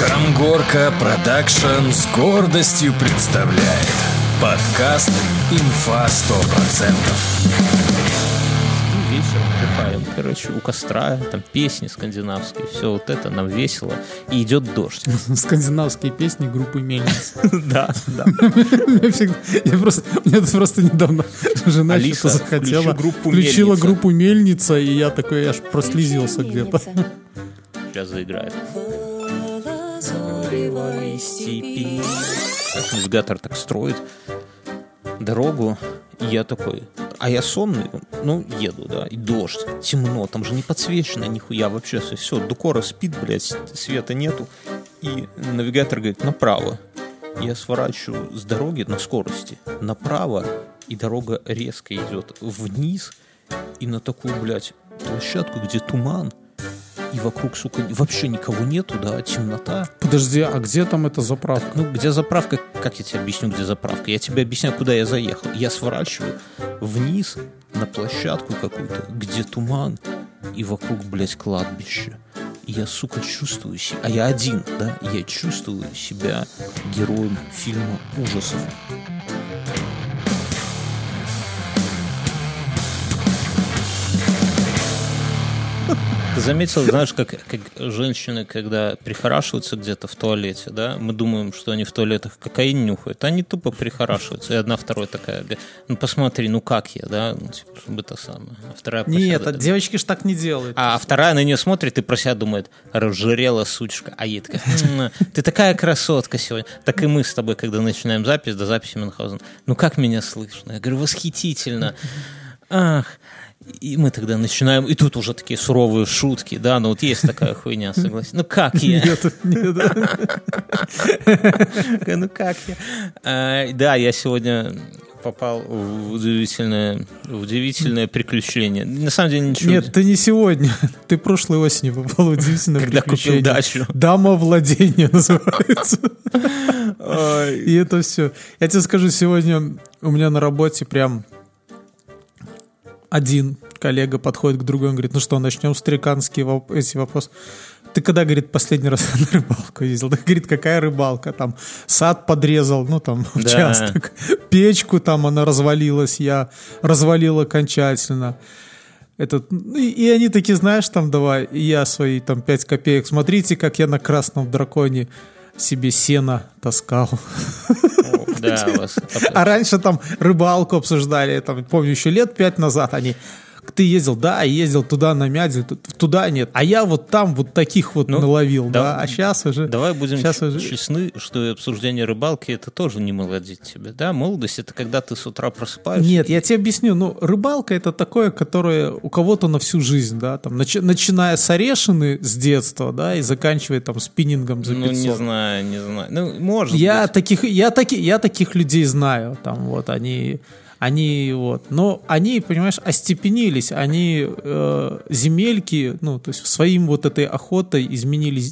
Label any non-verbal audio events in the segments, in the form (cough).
Камгорка Production с гордостью представляет подкаст «Инфа 100%». вечером отдыхаем, короче, у костра, там песни скандинавские, все вот это нам весело, и идет дождь. (laughs) Скандинавские песни группы Мельница. (laughs) Да, да. (laughs) Я просто, мне просто недавно жена Алиса, что-то захотела. включила группу Мельница, и я такой аж прослезился где-то. Сейчас заиграет. Лазоревой степи. Навигатор так строит дорогу, и я такой, а я сонный, ну, еду, да, и дождь, темно, там же не подсвечено нихуя вообще, все, Дукора спит, блядь, света нету, и навигатор говорит, направо. Я сворачиваю с дороги на скорости направо, и дорога резко идет вниз, и на такую, блядь, площадку, где туман, и вокруг, сука, вообще никого нету, да, темнота. Подожди, а где там эта заправка? Ну, где заправка? Как я тебе объясню, где заправка? Я тебе объясняю, куда я заехал. Я сворачиваю вниз на площадку какую-то, где туман, и вокруг, блядь, кладбище. И я, сука, чувствую себя... А я один, да? Я чувствую себя героем фильма ужасов. Ты заметил, знаешь, как, как женщины, когда прихорашиваются где-то в туалете, да, мы думаем, что они в туалетах кокаин нюхают, они тупо прихорашиваются. И одна, вторая такая, ну посмотри, ну как я, да, ну, типа, чтобы это самое. А вторая Нет, а девочки ж так не делают. а вторая на нее смотрит и про себя думает, разжирела сучка. А ей такая, «М, ты такая красотка сегодня. Так и мы с тобой, когда начинаем запись, до записи Мюнхгаузен. Ну как меня слышно? Я говорю, восхитительно. Ах. И мы тогда начинаем, и тут уже такие суровые шутки, да, ну вот есть такая хуйня, согласен. Ну как я? Нет, нет. Ну как я? А, Да, я сегодня попал в удивительное, в удивительное приключение. На самом деле ничего. Нет, ты не сегодня. Ты прошлой осенью попал в удивительное Когда купил приключение. дачу. Дама владения (laughs) называется. И это все. Я тебе скажу, сегодня у меня на работе прям один коллега подходит к другому и говорит, ну что, начнем стариканские воп- эти вопросы. Ты когда, говорит, последний раз на рыбалку ездил? Так, говорит, какая рыбалка? Там сад подрезал, ну там Да. участок. Печку там она развалилась, я развалил окончательно. Этот, ну, и, и они такие, знаешь, там давай, я свои там 5 копеек. Смотрите, как я на красном драконе себе сено таскал. (laughs) Да, (laughs) А раньше там рыбалку обсуждали, там, помню, еще лет пять назад они ты ездил, да, ездил туда на мяде, т- туда нет. А я вот там вот таких вот Ну, наловил, да. да. А сейчас уже... Давай будем Сейчас уже- честны, что обсуждение рыбалки это тоже не молодит тебя, да? Молодость это когда ты с утра просыпаешься. Нет, я тебе объясню. Ну, рыбалка это такое, которое у кого-то на всю жизнь, да, там, начи- начиная с орешины с детства, да, и заканчивая там спиннингом за Ну, 500. не знаю, не знаю. Ну, может Я быть. таких, я таки, я таких людей знаю, там вот они, они вот, но они, понимаешь, остепенились, они э, земельки, ну то есть своим вот этой охотой изменили,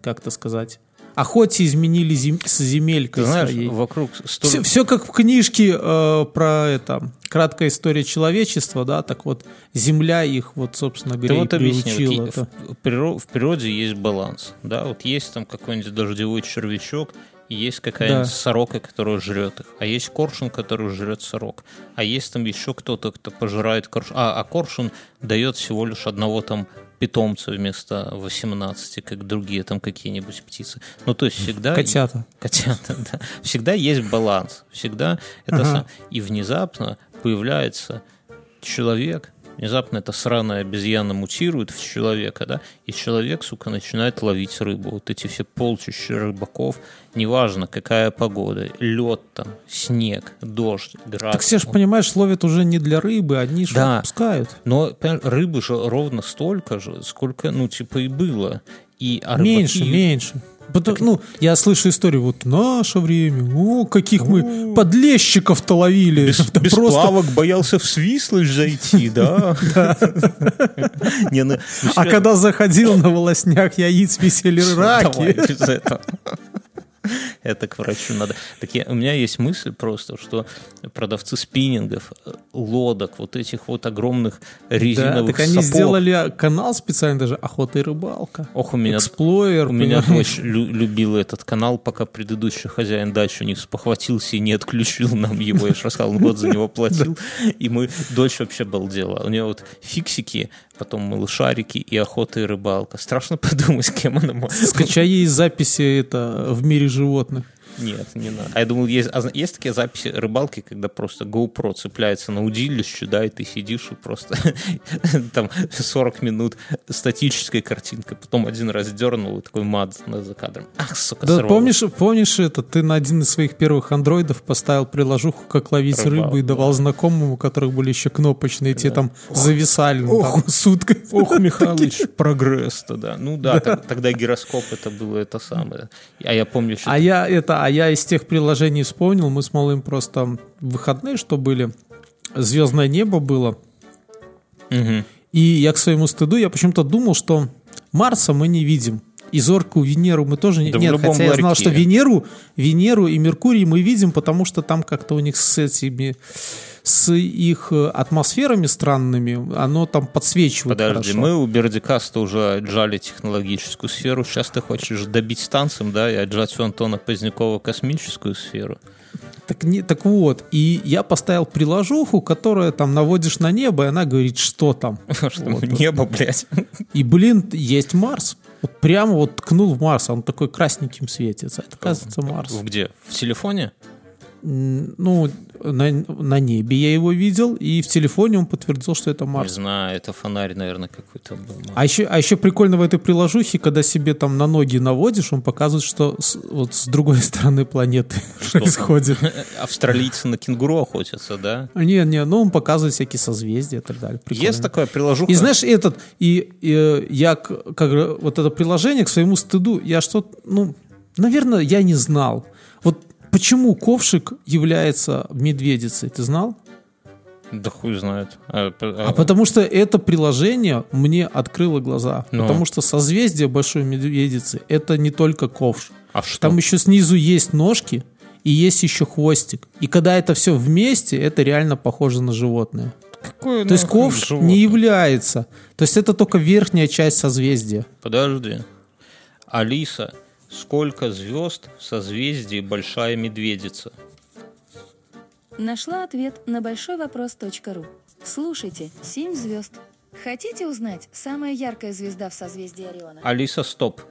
как то сказать, охоте изменили зем- с земелькой Ты знаешь, своей. вокруг столь... Все, все как в книжке э, про это краткая история человечества, да, так вот земля их вот собственно Ты говоря и вот объясни, вот это. в, в природе есть баланс, да, вот есть там какой-нибудь дождевой червячок, и есть какая-нибудь Да. сорока, которая жрет их, а есть коршун, который жрет сорок, а есть там еще кто-то, кто пожирает коршун, а, а коршун дает всего лишь одного там питомца вместо 18, как другие там какие-нибудь птицы. Ну, то есть всегда... Котята. Котята, (laughs) да. Всегда есть баланс. Всегда это Ага. сам- И внезапно появляется человек, внезапно эта сраная обезьяна мутирует в человека, да, и человек, сука, начинает ловить рыбу. Вот эти все полчища рыбаков, неважно, какая погода, лед там, снег, дождь, град. Так все же, понимаешь, ловят уже не для рыбы, они же Да. отпускают. Но рыбы же ровно столько же, сколько, ну, типа, и было. И, а Меньше, рыбаки- меньше. Потом, ну, я слышу историю, вот наше время, о, каких мы подлещиков-то ловили. Без, Это без просто- плавок боялся в Свислыш зайти, да? Не, ну, ну, А серьезно, когда заходил на волоснях яиц висели давай раки. (laughs) Это к врачу надо. Так я- у меня есть мысль просто, что продавцы спиннингов э, лодок, вот этих вот огромных Да, резиновых так они сапог. сделали канал специально даже «Охота и рыбалка». Ох, у меня, Эксплойер. у меня дочь лю- любила этот канал, пока предыдущий хозяин дачи не спохватился и не отключил нам его. Я же рассказал, он год за него (laughs) платил. И мы, дочь вообще балдела. У нее вот фиксики, потом малышарики и охота и рыбалка. Страшно (laughs) подумать, кем она может Скачай ей записи это в мире животных. Нет, не надо. А я думал, есть, а есть такие записи рыбалки, когда просто GoPro цепляется на удилище, да, и ты сидишь и просто (laughs) там 40 минут статической картинкой, потом один раз дернул и такой мат за кадром. Ах, сука, Да, сорвалось. помнишь, помнишь это? Ты на один из своих первых андроидов поставил приложуху, как ловить Рыбалку, рыбу, и давал знакомым, у которых были еще кнопочные, те там зависали ну, там, суткой. (laughs) Ох, Михалыч, прогресс-то, да. Ну да, тогда гироскоп это было это самое. А я помню еще... А я это, а я из тех приложений вспомнил, мы с малым просто выходные, что были, звездное небо было, Мгм. и я к своему стыду, я почему-то думал, что Марса мы не видим. И зоркую Венеру мы тоже не... Да Нет, хотя я знал, ларьке. что Венеру, Венеру и Меркурий мы видим, потому что там как-то у них с этими с их э, атмосферами странными, оно там подсвечивает Подожди, хорошо. мы у Бердикаста уже отжали технологическую сферу. Сейчас ты хочешь добить станциям, да, и отжать у Антона Позднякова космическую сферу. Так, не, так вот, и я поставил приложуху, которая там наводишь на небо, и она говорит, что там. (laughs) Что мы небо, блядь. И, блин, есть Марс. Вот прямо вот ткнул в Марс, он такой красненьким светится. Это, оказывается, Марс. Где? В телефоне? Ну, на, на небе я его видел, и в телефоне он подтвердил, что это Не Марс. знаю, это фонарь, наверное, какой-то был. А еще, а еще прикольно в этой приложухе, когда себе там на ноги наводишь, он показывает, что с, вот с другой (laughs) стороны планеты (laughs) происходит. (laughs) Австралийцы на кенгуру охотятся, да? Не, не, ну он показывает всякие созвездия и так далее. Прикольно. Есть такое приложуха? И знаешь, этот, и, и я, к- как вот это приложение, к своему стыду, я что-то, ну, наверное, я не знал. Вот почему ковшик является медведицей, ты знал? Да хуй знает. А, А а- потому что это приложение мне открыло глаза. Ну. Потому что созвездие большой медведицы это не только ковш. а что? Там еще снизу есть ножки и есть еще хвостик. И когда это все вместе, это реально похоже на животное. Какое То есть ковш животное? не является. То есть это только верхняя часть созвездия. Подожди. Алиса, сколько звезд в созвездии Большая Медведица? Нашла ответ на большой вопрос.ру. Слушайте, 7 звезд. Хотите узнать самая яркая звезда в созвездии Ориона? Алиса, стоп.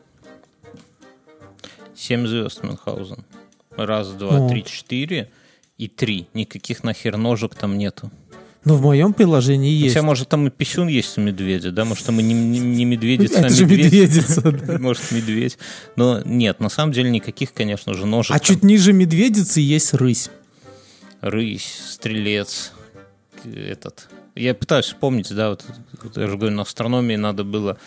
Семь звезд, Мюнхгаузен. Раз, два, О. три, четыре и три. Никаких нахер ножек там нету. Но в моем приложении есть. Хотя, может, там и писюн есть у медведя, да? Может, там и не, не- не медведица, Это а же медведь. медведица. да. (laughs) Может, медведь. Но нет, на самом деле никаких, конечно же, ножек. А там. чуть ниже медведицы есть рысь. Рысь, стрелец, этот. Я пытаюсь вспомнить, да, вот, вот я же говорю, на астрономии надо было,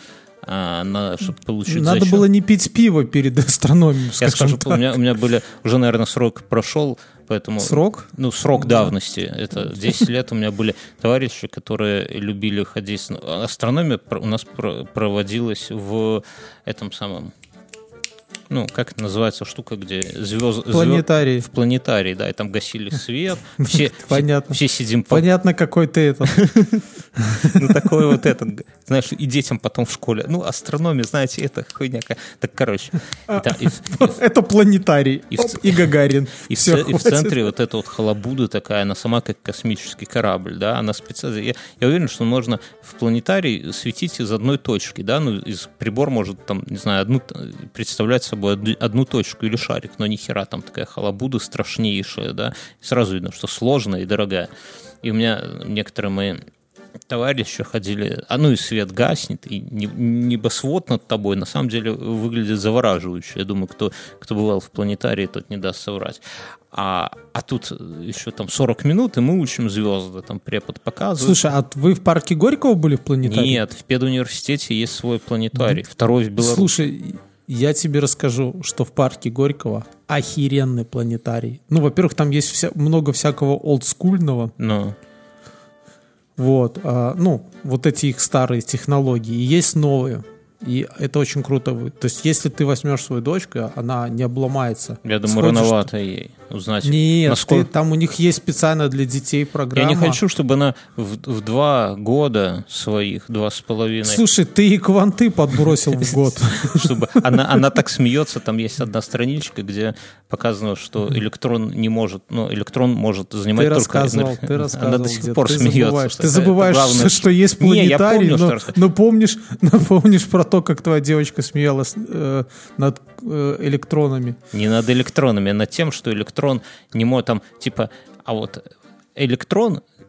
а, на, чтобы получить Надо зачет. было не пить пиво перед астрономией, Я скажу, так. у меня, у меня были, уже, наверное, срок прошел, поэтому... Срок? Ну, срок давности. Это 10 лет у меня были товарищи, которые любили ходить... на- Астрономия у нас про- проводилась в этом самом... Ну, как это называется штука, где звезд... Планетарий. В планетарии, да, и там гасили (laughs) свет. Все, (laughs) Понятно. все сидим по Понятно, какой ты это. (laughs) ну, такой вот этот, знаешь, и детям потом в школе. Ну, астрономия, знаете, это хуйня. Так, короче. В- Это планетарий. И Гагарин. и в, центре вот эта вот халабуда такая, она сама как космический корабль, да, она специально... Я, уверен, что можно в планетарий светить из одной точки, да, ну, из прибор может там, не знаю, одну, т- представлять собой одну, одну точку или шарик, но ни хера там такая халабуда страшнейшая, да, и сразу видно, что сложная и дорогая. И у меня некоторые мои товарищи ходили, а ну и свет гаснет, и не- небосвод над тобой на самом деле выглядит завораживающе. Я думаю, кто, кто бывал в планетарии, тот не даст соврать. А, а тут еще там 40 минут, и мы учим звезды, там препод показывает. Слушай, а вы в парке Горького были в планетарии? Нет, в педуниверситете есть свой планетарий, второй в Беларуси. Слушай, я тебе расскажу, что в парке Горького охеренный планетарий. Ну, во-первых, там есть вся- много всякого олдскульного. Ну, Вот, а, ну, вот эти их старые технологии. И есть новые. И это очень круто. То есть, если ты возьмешь свою дочку, она не обломается. Я думаю, Сходишь- рановато ей узнать. Нет, насколько... ты- там у них есть специально для детей Я программа. не хочу, чтобы она в, в два года своих, два с половиной, Слушай, ты и кванты подбросил в год. (laughs) чтобы она, она так смеется, там есть одна страничка, где показано, что электрон не может, ну, электрон может занимать Ты только... рассказывал, ты рассказывал. Она до сих пор ты смеется. Забываешь, ты забываешь, главное, что есть Не, я планетарий, помню, что но, рассказывал. но помнишь, (laughs) но помнишь про то, как твоя девочка смеялась э, над э, электронами. Не над электронами, а над тем, что электрон не может там, типа, а вот электрон, э,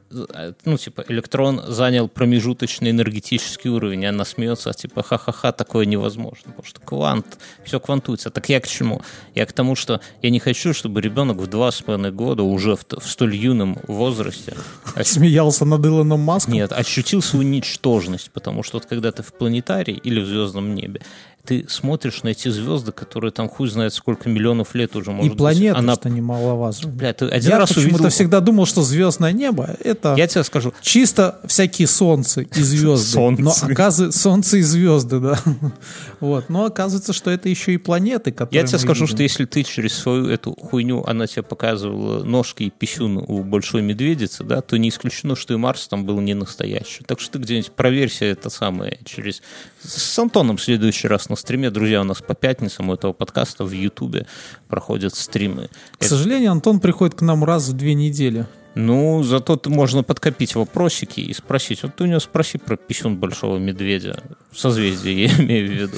ну, типа, электрон занял промежуточный энергетический уровень, и она смеется, типа, ха-ха-ха, такое невозможно, потому что квант, все квантуется. Так я к чему? Я к тому, что я не хочу, чтобы ребенок в два с половиной года, уже в, в столь юном возрасте, (laughs) Смеялся над Илоном Маском. нет, ощутил свою ничтожность, потому что вот когда ты в планетарии или в звездном небе, ты смотришь на эти звезды, которые там хуй знает сколько миллионов лет уже и может быть. планета, Она, что немаловажно. бля, ты один Я раз почему-то увидел... всегда думал, что звездное небо это Я тебе скажу, чисто всякие солнца и звезды. Солнце. Но оказывается, солнце и звезды, да. (laughs) Вот. Но оказывается, что это еще и планеты, которые я тебе скажу, видим. что если ты через свою эту хуйню, она тебе показывала ножки и писюн у большой медведицы, да, то не исключено, что и Марс там был не настоящий. Так что ты где-нибудь проверься это самое через... С Антоном в следующий раз на стриме, друзья, у нас по пятницам у этого подкаста в Ютубе проходят стримы. К сожалению, Антон приходит к нам раз в две недели. Ну, зато можно подкопить вопросики и спросить. Вот ты у него спроси про писюн большого медведя. Созвездие, (laughs) я имею в виду.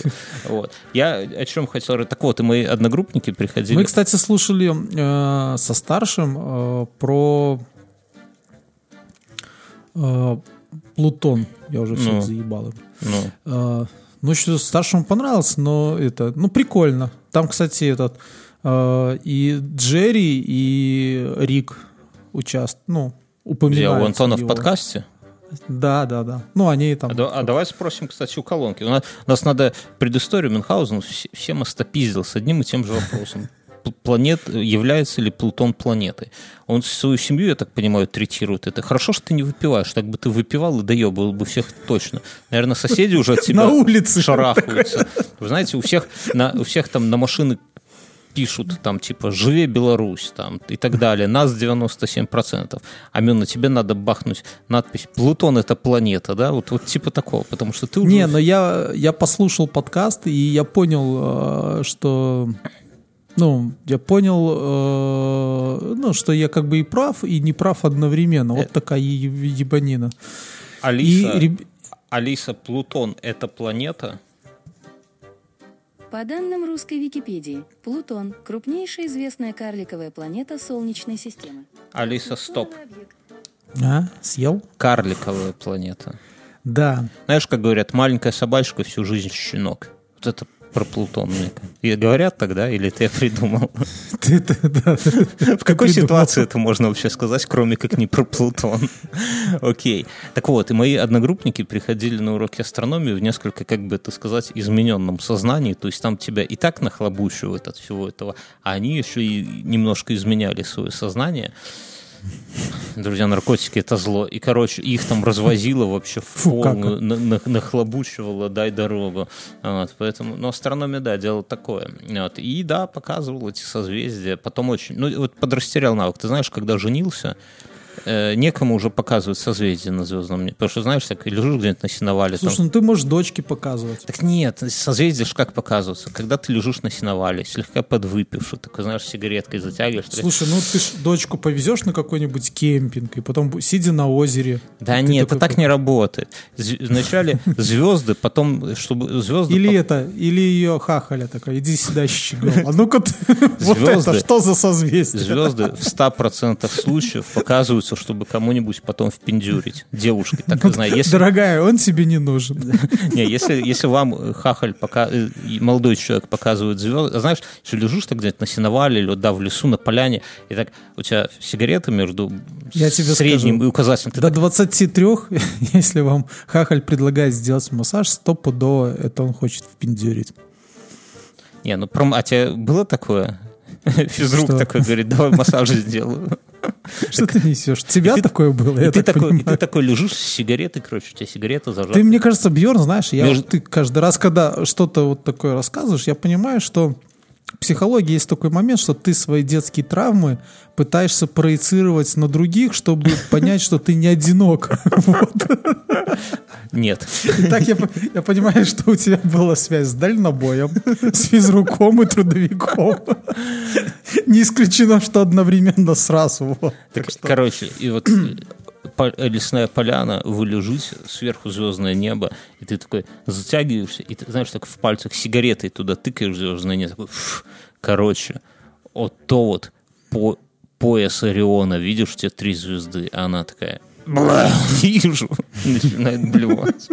Вот. Я о чем хотел говорить. Так вот, и мои одногруппники приходили. Мы, кстати, слушали э, со старшим э, про э, Плутон. Я уже всех Ну. заебал им. Ну, Э, ну, что старшему понравилось, но это, ну, прикольно. Там, кстати, этот э, и Джерри, и Рик участвуют, ну, упоминают. у Антона в его. подкасте? Да, да, да. Ну, они там... А, да- а давай спросим, кстати, у колонки. У нас, у нас надо предысторию Мюнхгаузен вс- всем остопиздил с одним и тем же вопросом. Планет, является ли Плутон планетой? Он свою семью, я так понимаю, третирует это. Хорошо, что ты не выпиваешь. Так бы ты выпивал и доебывал бы всех точно. Наверное, соседи уже (laughs) от тебя На улице. шарахаются. Вы знаете, у всех, на, у всех там на машины пишут там типа «Живе Беларусь» там и так далее. Нас 97%. Амена, тебе надо бахнуть надпись «Плутон — это планета», да? Вот, вот типа такого, потому что ты уже... Не, но я, я послушал подкаст, и я понял, э, что... Ну, я понял, э, ну, что я как бы и прав, и не прав одновременно. Вот такая е- ебанина. Алиса, И Алиса, Плутон — это планета? По данным русской Википедии, Плутон – крупнейшая известная карликовая планета Солнечной системы. Алиса, стоп. А, съел? Карликовая планета. Да. Знаешь, как говорят, маленькая собачка всю жизнь щенок. Вот это про Плутон мне. И говорят тогда, или ты (laughs) придумал? Ты- ты- да. В какой придумал. ситуации это можно вообще сказать, кроме как не про Плутон? (laughs) Окей. Так вот, и мои одногруппники приходили на уроки астрономии в несколько, как бы это сказать, измененном сознании. То есть там тебя и так нахлобучивают от всего этого, а они еще и немножко изменяли свое сознание. Друзья, наркотики это зло. И, короче, их там развозило вообще в полную, на- на- нахлобучивало, дай дорогу. Вот, поэтому, ну, астрономия, да, делала такое. Вот. И, да, показывал эти созвездия. Потом очень, ну, вот подрастерял навык. Ты знаешь, когда женился, э, некому уже показывать созвездия на звездном небе. Потому что, знаешь, так лежишь где-нибудь на сеновале. там- Слушай, ну ты можешь дочке показывать. так нет, созвездия ж как показываются? Когда ты лежишь на сеновале, слегка подвыпивший, такой, знаешь, сигареткой затягиваешь. Слушай, ну ты ж дочку повезешь на какой-нибудь кемпинг, и потом сидя на озере. Да нет, такой это так не работает. Вначале звезды, потом, чтобы звезды... Или это, или ее хахаля такая, иди сюда, щегол. А ну-ка, (laughs) вот это что за созвездие? Звезды в 100% случаев показываются, чтобы кому-нибудь потом впендюрить. Девушке, так знаю. Если, Дорогая, он тебе не нужен. (laughs) не, если, если вам э, хахаль, пока, э, молодой человек показывает звезды, знаешь, если лежишь так где-то на сеновале или да, в лесу, на поляне, и так у тебя сигарета между Я тебе средним скажу. и указательным, ты До так 23, (laughs) если вам хахаль предлагает сделать массаж, стопудово это он хочет впендюрить. Не, ну пром... а тебе было такое? (laughs) Физрук Что? такой говорит, давай массаж сделаю. Что ты несешь? Тебя такое было, И ты так такой, лежишь с сигаретой, короче, у тебя сигарета зажата. Ты, мне кажется, Бьерн, знаешь, я, ты каждый раз, когда что-то вот такое рассказываешь, я понимаю, что психологии есть такой момент, что ты свои детские травмы пытаешься проецировать на других, чтобы (laughs) понять, что ты не одинок. (laughs) Нет. И так я, я понимаю, что у тебя была связь с дальнобоем, с физруком и трудовиком. Не исключено, что одновременно сразу. Вот. Так, Так что- Короче, и вот (clears throat) лесная поляна, вы лежите, сверху звездное небо, и ты такой затягиваешься, и ты, знаешь, так в пальцах сигаретой туда тыкаешь звездное небо. такой, «Фу». Короче, вот то вот по пояс Ориона, видишь, у тебя три звезды, а она такая, «Бла, вижу, (laughs) начинает блевать.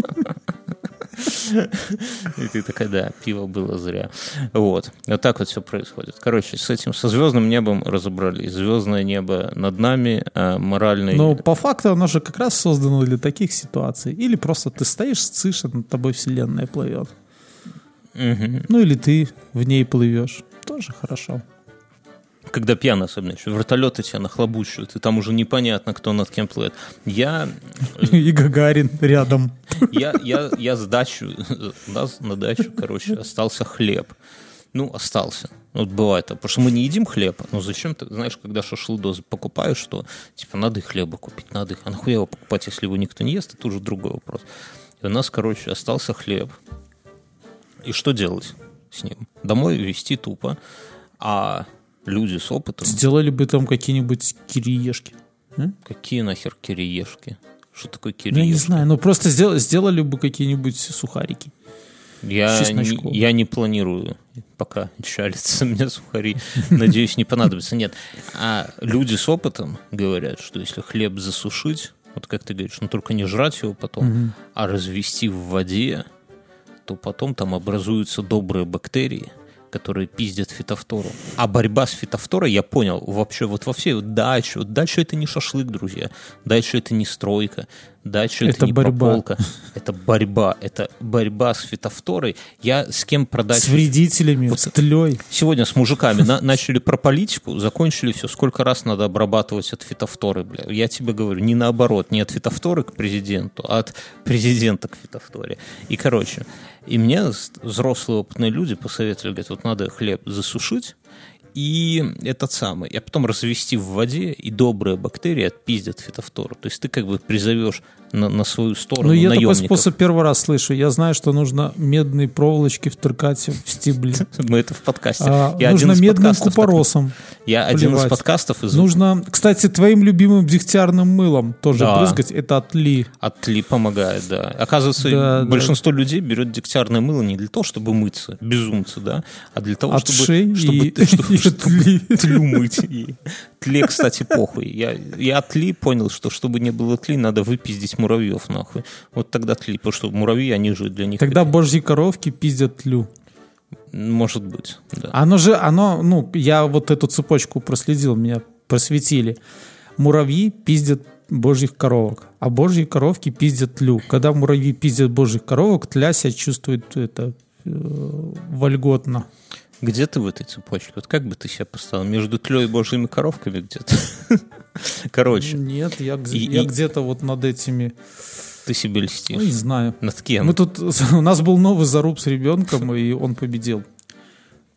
И ты такая, да, пиво было зря. Вот. Вот так вот все происходит. Короче, с этим, со звездным небом разобрались. Звездное небо над нами, а моральный... Но по факту оно же как раз создано для таких ситуаций. Или просто ты стоишь, сцишь, а над тобой вселенная плывет. Мгм. Ну или ты в ней плывешь. Тоже хорошо. Когда пьяно особенно, еще вертолеты тебя нахлобучивают, и там уже непонятно, кто над кем плывет. Я, И Гагарин рядом. я, я, я с дачу, у нас на дачу, короче, остался хлеб. Ну, остался. Вот бывает. Потому что мы не едим хлеб. Ну, зачем ты, знаешь, когда шашлыдоз покупаешь, что, типа, надо и хлеба купить, надо их. А нахуя его покупать, если его никто не ест, это уже другой вопрос. И у нас, короче, остался хлеб. И что делать с ним? Домой везти тупо. А люди с опытом... Сделали бы там какие-нибудь кириешки. М? Какие нахер кириешки? Что такое Ну, я не кириешки? знаю, ну просто сдел- сделали бы какие-нибудь сухарики. Я, не, я не планирую пока чалиться (laughs) мне сухари. Надеюсь, не понадобится. Нет. А люди с опытом говорят, что если хлеб засушить, вот как ты говоришь, ну только не жрать его потом, а развести в воде, то потом там образуются добрые бактерии, которые пиздят фитофтору. А борьба с фитофторой, я понял, вообще вот во всей вот даче, вот дача это не шашлык, друзья, дача это не стройка, дача это, Это не борьба. прополка, это борьба, это борьба с фитофторой. Я с кем продать... С вредителями, с тлей. Сегодня с мужиками на- начали про политику, закончили все. Сколько раз надо обрабатывать от фитофторы, бля. Я тебе говорю, не наоборот, не от фитофторы к президенту, а от президента к фитофторе. И, короче, и мне взрослые опытные люди посоветовали, говорят, вот надо хлеб засушить, и этот самый, а потом развести в воде, и добрые бактерии отпиздят фитофтору. То есть ты как бы призовешь на, на свою сторону Ну, я такой наемников. способ первый раз слышу. Я знаю, что нужно медные проволочки втыркать в стебли. (laughs) Мы это в подкасте. А, Я нужно медным купоросом. Я один из подкастов из Нужно, кстати, твоим любимым дегтярным мылом тоже Да. брызгать. Это от Ли. От Ли помогает, да. Оказывается, Да, да. большинство людей берет дегтярное мыло не для того, чтобы мыться, безумцы, да, а для того, От чтобы, чтобы, и- чтобы- (laughs) и чтобы Ли. тлю мыть. Тле, кстати, похуй. Я, я от Ли понял, что чтобы не было тли, надо выпиздить муравьев, нахуй. Вот тогда тли, потому что муравьи, они же для них... Тогда божьи коровки пиздят тлю. Может быть, да. Оно же, оно, ну, я вот эту цепочку проследил, меня просветили. Муравьи пиздят божьих коровок, а божьи коровки пиздят тлю. Когда муравьи пиздят божьих коровок, тля себя чувствует это э, вольготно. Где ты в этой цепочке? Вот как бы ты себя поставил? Между тлей и божьими коровками где-то? (laughs) Короче, Нет, я, я где-то вот над этими, ты себе ну, не льстишь. знаю. Над кем? Мы тут, (laughs) у нас был новый заруб с ребенком, и он победил.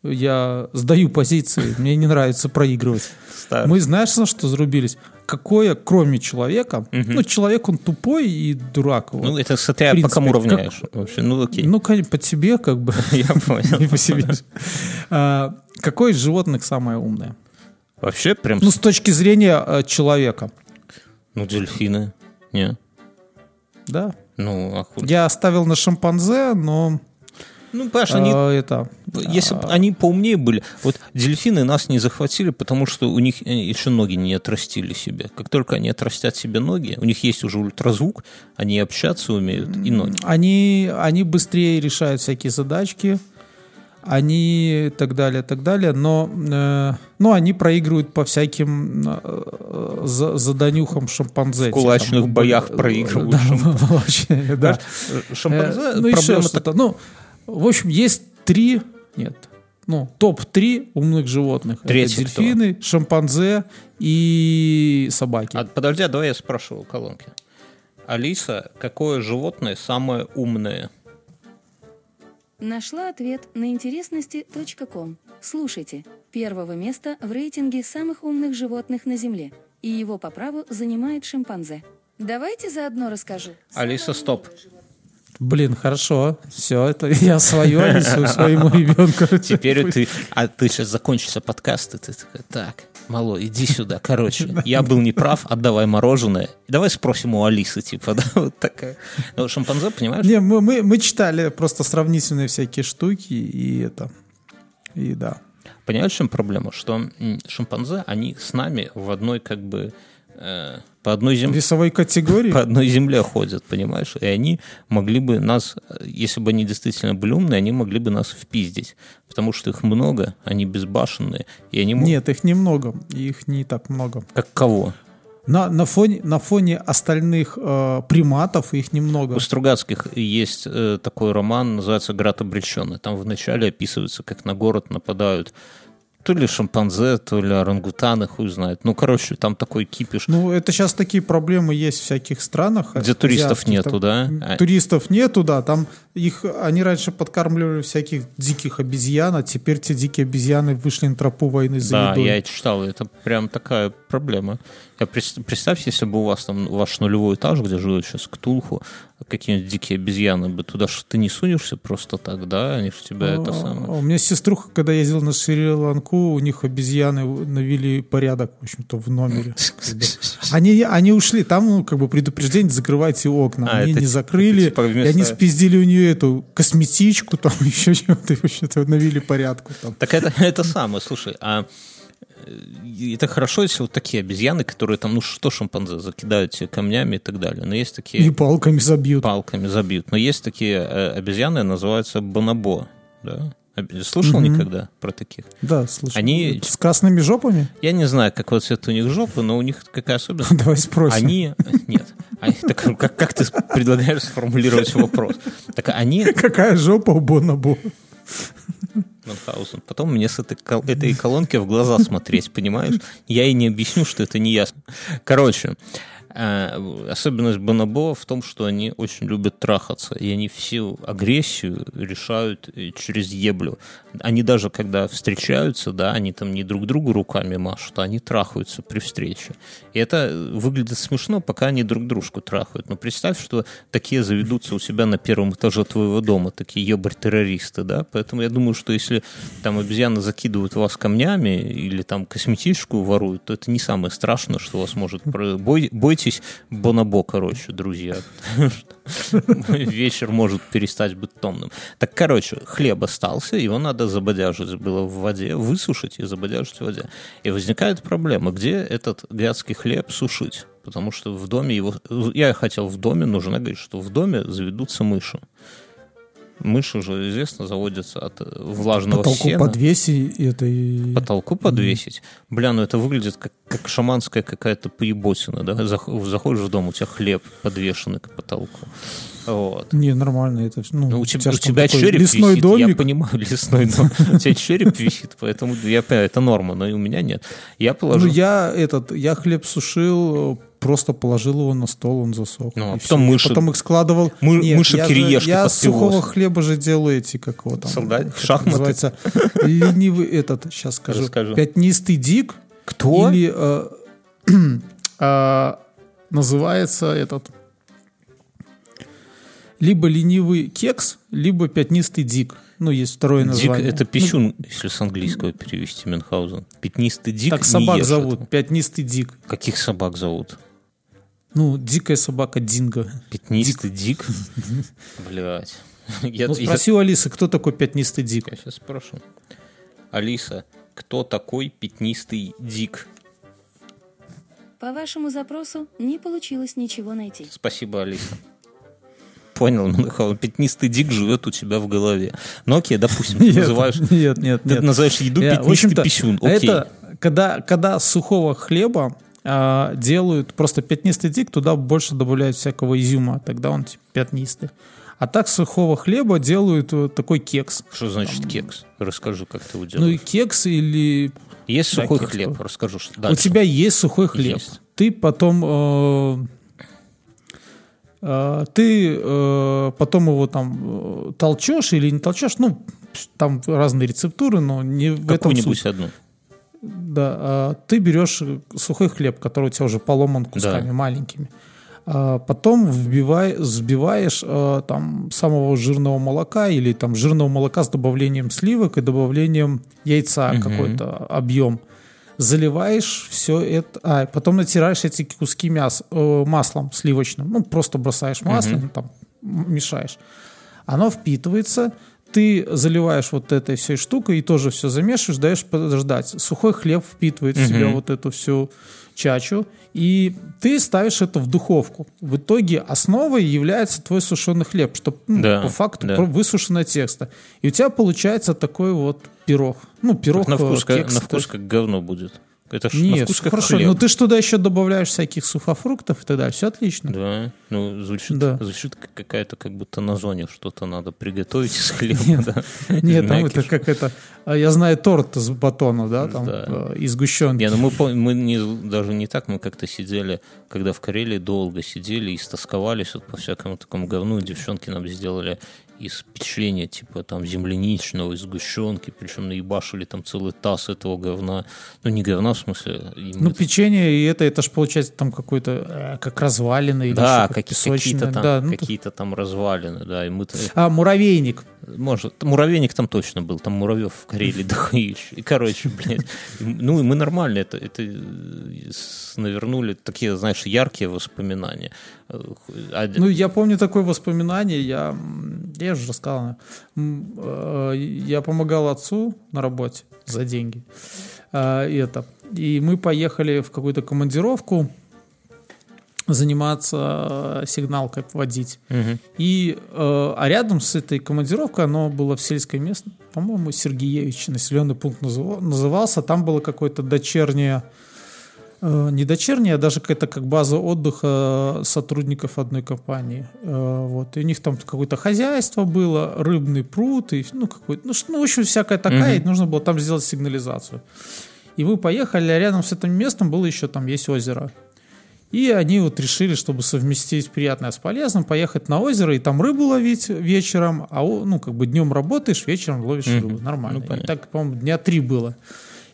Я сдаю позиции, мне не нравится проигрывать. Старый. Мы знаешь, на что зарубились? Какое, кроме человека, Мгм. ну, человек, он тупой и дурак. вот. Ну, это смотря В по принципе, кому как- равняешь. Вообще, ну, окей. Ну, конечно, по тебе, как бы, (laughs) Я понял. не по себе. А, Какое из животных самое умное? Вообще, прям, Ну, с точки зрения э, человека, ну, дельфины. Не. Да. Ну, а хуй. Я оставил на шимпанзе, но Ну, Паш, они, э, это... если бы они поумнее были. Вот дельфины нас не захватили, потому что у них э, еще ноги не отрастили себе. Как только они отрастят себе ноги, у них есть уже ультразвук, они общаться умеют, и ноги. Они, они быстрее решают всякие задачки, они так далее, так далее, но, э, ну, они проигрывают по всяким э, за- заданюхам шимпанзе. В кулачных Там, боях э, проигрывают Да, шимпанзе. (laughs) вообще, да. Шимпанзе, Э, ну, еще проблема что-то. Ну, в общем, есть три, нет, ну, топ-3 умных животных. Третий Это дельфины, шимпанзе и собаки. А, подожди, а давай я спрошу у колонки. Алиса, какое животное самое умное? Нашла ответ на интересности.ком. Слушайте, первого места в рейтинге самых умных животных на Земле. И его по праву занимает шимпанзе. Давайте заодно расскажу. Алиса, стоп. Блин, хорошо. Все, это я свою Алису своему ребенку. Теперь ты, а ты сейчас закончится подкаст, и ты так, мало, иди сюда. Короче, (laughs) я был неправ, отдавай мороженое. Давай спросим у Алисы, типа, (laughs) да, вот такая. Ну, шимпанзе, понимаешь? Не, мы, мы, мы читали просто сравнительные всякие штуки, и это... И да. Понимаешь, в чем проблема? Что шимпанзе, они с нами в одной, как бы, по одной земле. Весовой категории? по одной земле ходят, понимаешь? И они могли бы нас, если бы они действительно были умные, они могли бы нас впиздить. Потому что их много, они безбашенные, и они. Нет, их немного. Их не так много. Как кого? На, на, фоне, на фоне остальных э, приматов их немного. У Стругацких есть э, такой роман, называется «Град обреченный». Там вначале описывается, как на город нападают то ли шимпанзе, то ли орангутаны, хуй знает. Ну, короче, там такой кипиш. Ну, это сейчас такие проблемы есть в всяких странах. Где туристов азиатских, нету, там, да? м, А- Туристов нету, да. Там их, они раньше подкармливали всяких диких обезьян, а теперь те дикие обезьяны вышли на тропу войны за Да, едой. я читал, это прям такая проблема. Я представьте, если бы у вас там ваш нулевой этаж, где живет сейчас Ктулху, какие-нибудь дикие обезьяны бы туда что ты не сунешься просто так, да? Они же тебя это А, самое. У меня сеструха, когда ездил на Шри-Ланку, у них обезьяны навели порядок, в общем-то, в номере. (laughs) Они, они ушли, там, ну, как бы предупреждение, закрывайте окна. А, они это не ти- закрыли, это типа и они спиздили у нее эту косметичку, там (laughs) еще чем-то, и вообще-то навели порядку. Там. Так это, это самое, слушай, а э, это хорошо, если вот такие обезьяны, которые там, ну что шимпанзе, закидают тебе камнями и так далее. Но есть такие... И палками забьют. палками забьют. Но есть такие э, обезьяны, называются бонобо. Да? Слышал Мгм. никогда про таких? Да, слушай. Они- С красными жопами? Я не знаю, какой цвет у них жопы, но у них какая особенность. (laughs) Давай спросим. Они... Нет. Они- так как, как ты предлагаешь сформулировать вопрос? Так они... (laughs) Какая жопа у Бонобо? Мюнхгаузен. Потом мне с этой, кол- этой колонки в глаза смотреть, понимаешь? Я и не объясню, что это не ясно. Короче, э, особенность бонобо в том, что они очень любят трахаться, и они всю агрессию решают э, через еблю. Они даже когда встречаются, да, они там не друг другу руками машут, а они трахаются при встрече. И это выглядит смешно, пока они друг дружку трахают. Но представь, что такие заведутся у себя на первом этаже твоего дома, такие ебарь-террористы, да? Поэтому я думаю, что если там обезьяны закидывают вас камнями или там косметичку воруют, то это не самое страшное, что вас может... Бой- бойтесь бонобо, короче, друзья. Вечер может перестать быть томным. Так, короче, хлеб остался, его надо забодяжить было в воде, высушить и забодяжить в воде. И возникает проблема, где этот гадский хлеб сушить? Потому что в доме его... Я хотел в доме, нужно говорить, что в доме заведутся мыши. Мыши же, известно, заводятся от э, влажного Потолку сена. подвеси это и... Потолку подвесить. Бля, ну это выглядит как, как шаманская какая-то поеботина, да? Зах- Заходишь в дом, у тебя хлеб подвешенный к потолку. Вот. Не, нормально это. Ну, Ну, у тебя, у тебя череп лесной висит, я домик. понимаю, (laughs) лесной дом. У тебя череп висит, поэтому я понимаю, это норма, но и у меня нет. Я Ну, положил... я этот, я хлеб сушил, просто положил его на стол, он засох. Ну, а потом всё. мыши- Потом их складывал. Мы- Нет, мыши я же- кириешки Я под с сухого хлеба же делаю эти, как его там. Солдат? это Шахматы? Называется ленивый этот, сейчас скажу. Пятнистый дик. Кто? Или э, э, (clears throat) называется этот либо ленивый кекс, либо пятнистый дик. Ну, есть второе Дик название. это писюн, если с английского перевести Мюнхгаузен. Пятнистый дик Так собак зовут, этого. пятнистый дик. Каких собак зовут? Ну, дикая собака Динго. Пятнистый дик? (laughs) Блять. (laughs) Ну, спроси у Алисы, кто такой пятнистый дик? я сейчас спрошу. Алиса, кто такой пятнистый дик? По вашему запросу не получилось ничего найти. Спасибо, Алиса. Понял, Мюнхгаузен. Пятнистый дик живет у тебя в голове. Ну окей, допустим, ты называешь... нет, нет, Ты нет. называешь еду пятнистый писюн. Окей. Это когда, сухого хлеба а, делают просто пятнистый дик, туда больше добавляют всякого изюма, тогда он типа пятнистый. А так сухого хлеба делают вот такой кекс. Что значит кекс? Расскажи, как ты его Ну и делаешь. кекс или... Есть да, сухой кекс, хлеб, да. расскажу. Что У дальше. тебя есть сухой хлеб. Есть. Ты потом... э, э, ты э, потом его там э, толчешь или не толчешь, ну, там разные рецептуры, но не в этом Какую-нибудь суть. одну. Да, а, ты берешь сухой хлеб, который у тебя уже поломан кусками Да. маленькими. А, Потом вбивай, взбиваешь а, там самого жирного молока или там жирного молока с добавлением сливок и добавлением яйца Мгм. какой-то объем. Заливаешь все это, а потом натираешь эти куски мяса э, маслом сливочным, ну просто бросаешь масло, ну, там мешаешь. Оно впитывается, ты заливаешь вот этой всей штукой и тоже все замешиваешь, даешь подождать. Сухой хлеб впитывает в себя вот эту всю чачу, и ты ставишь это в духовку. В итоге основой является твой сушеный хлеб, что ну, Да, по факту да. высушенное тесто. И у тебя получается такой вот пирог. Ну, пирог на вкус, э, как, кекс, на вкус как говно будет. Это ж на Нет, вкус как хорошо, хлеб. но ты ж туда еще добавляешь всяких сухофруктов и так далее. Все отлично. Да, ну звучит, Да. звучит как какая-то как будто на зоне что-то надо приготовить из (laughs) хлеба, да. (laughs) Нет, там это как это... а, Я знаю торт из батона, да, там, Да. э, из сгущенки. Не, ну мы, мы не, даже не так, мы как-то сидели, когда в Карелии долго сидели и стосковались вот по всякому такому говну, девчонки нам сделали из печенья, типа там земляничного, из сгущенки, причем наебашили там целый таз этого говна. Ну, не говна, в смысле. Ну, печенье и это, это же получается там какой-то, э, как развалины или да, какие- песочное. какие-то там, Да, ну, какие-то там развалины, да, и мы А, муравейник. Может, муравейник там точно был, там муравьев в Карелии дохуища. И, короче, блядь, ну и мы нормально это, это э, навернули, такие, знаешь, яркие воспоминания. Э, а- Ну, я помню такое воспоминание, я, м, я уже рассказал, э, я помогал отцу на работе за деньги. А, И это. И мы поехали в какую-то командировку заниматься э, сигналкой водить. Мгм. И, э, а рядом с этой командировкой, оно было в сельской местности, по-моему, Сергеевич, населенный пункт называ- назывался, там было какое-то дочернее, э, не дочернее, а даже какая-то как база отдыха сотрудников одной компании. Э, вот. И у них там какое-то хозяйство было, рыбный пруд, и, ну, какой ну, ну, в общем, всякая такая, и нужно было там сделать сигнализацию. И мы поехали, а рядом с этим местом было еще там есть озеро. И они вот решили, чтобы совместить приятное с полезным, поехать на озеро и там рыбу ловить вечером, а ну как бы днем работаешь, вечером ловишь рыбу, нормально. Ну, и так, по-моему, дня три было.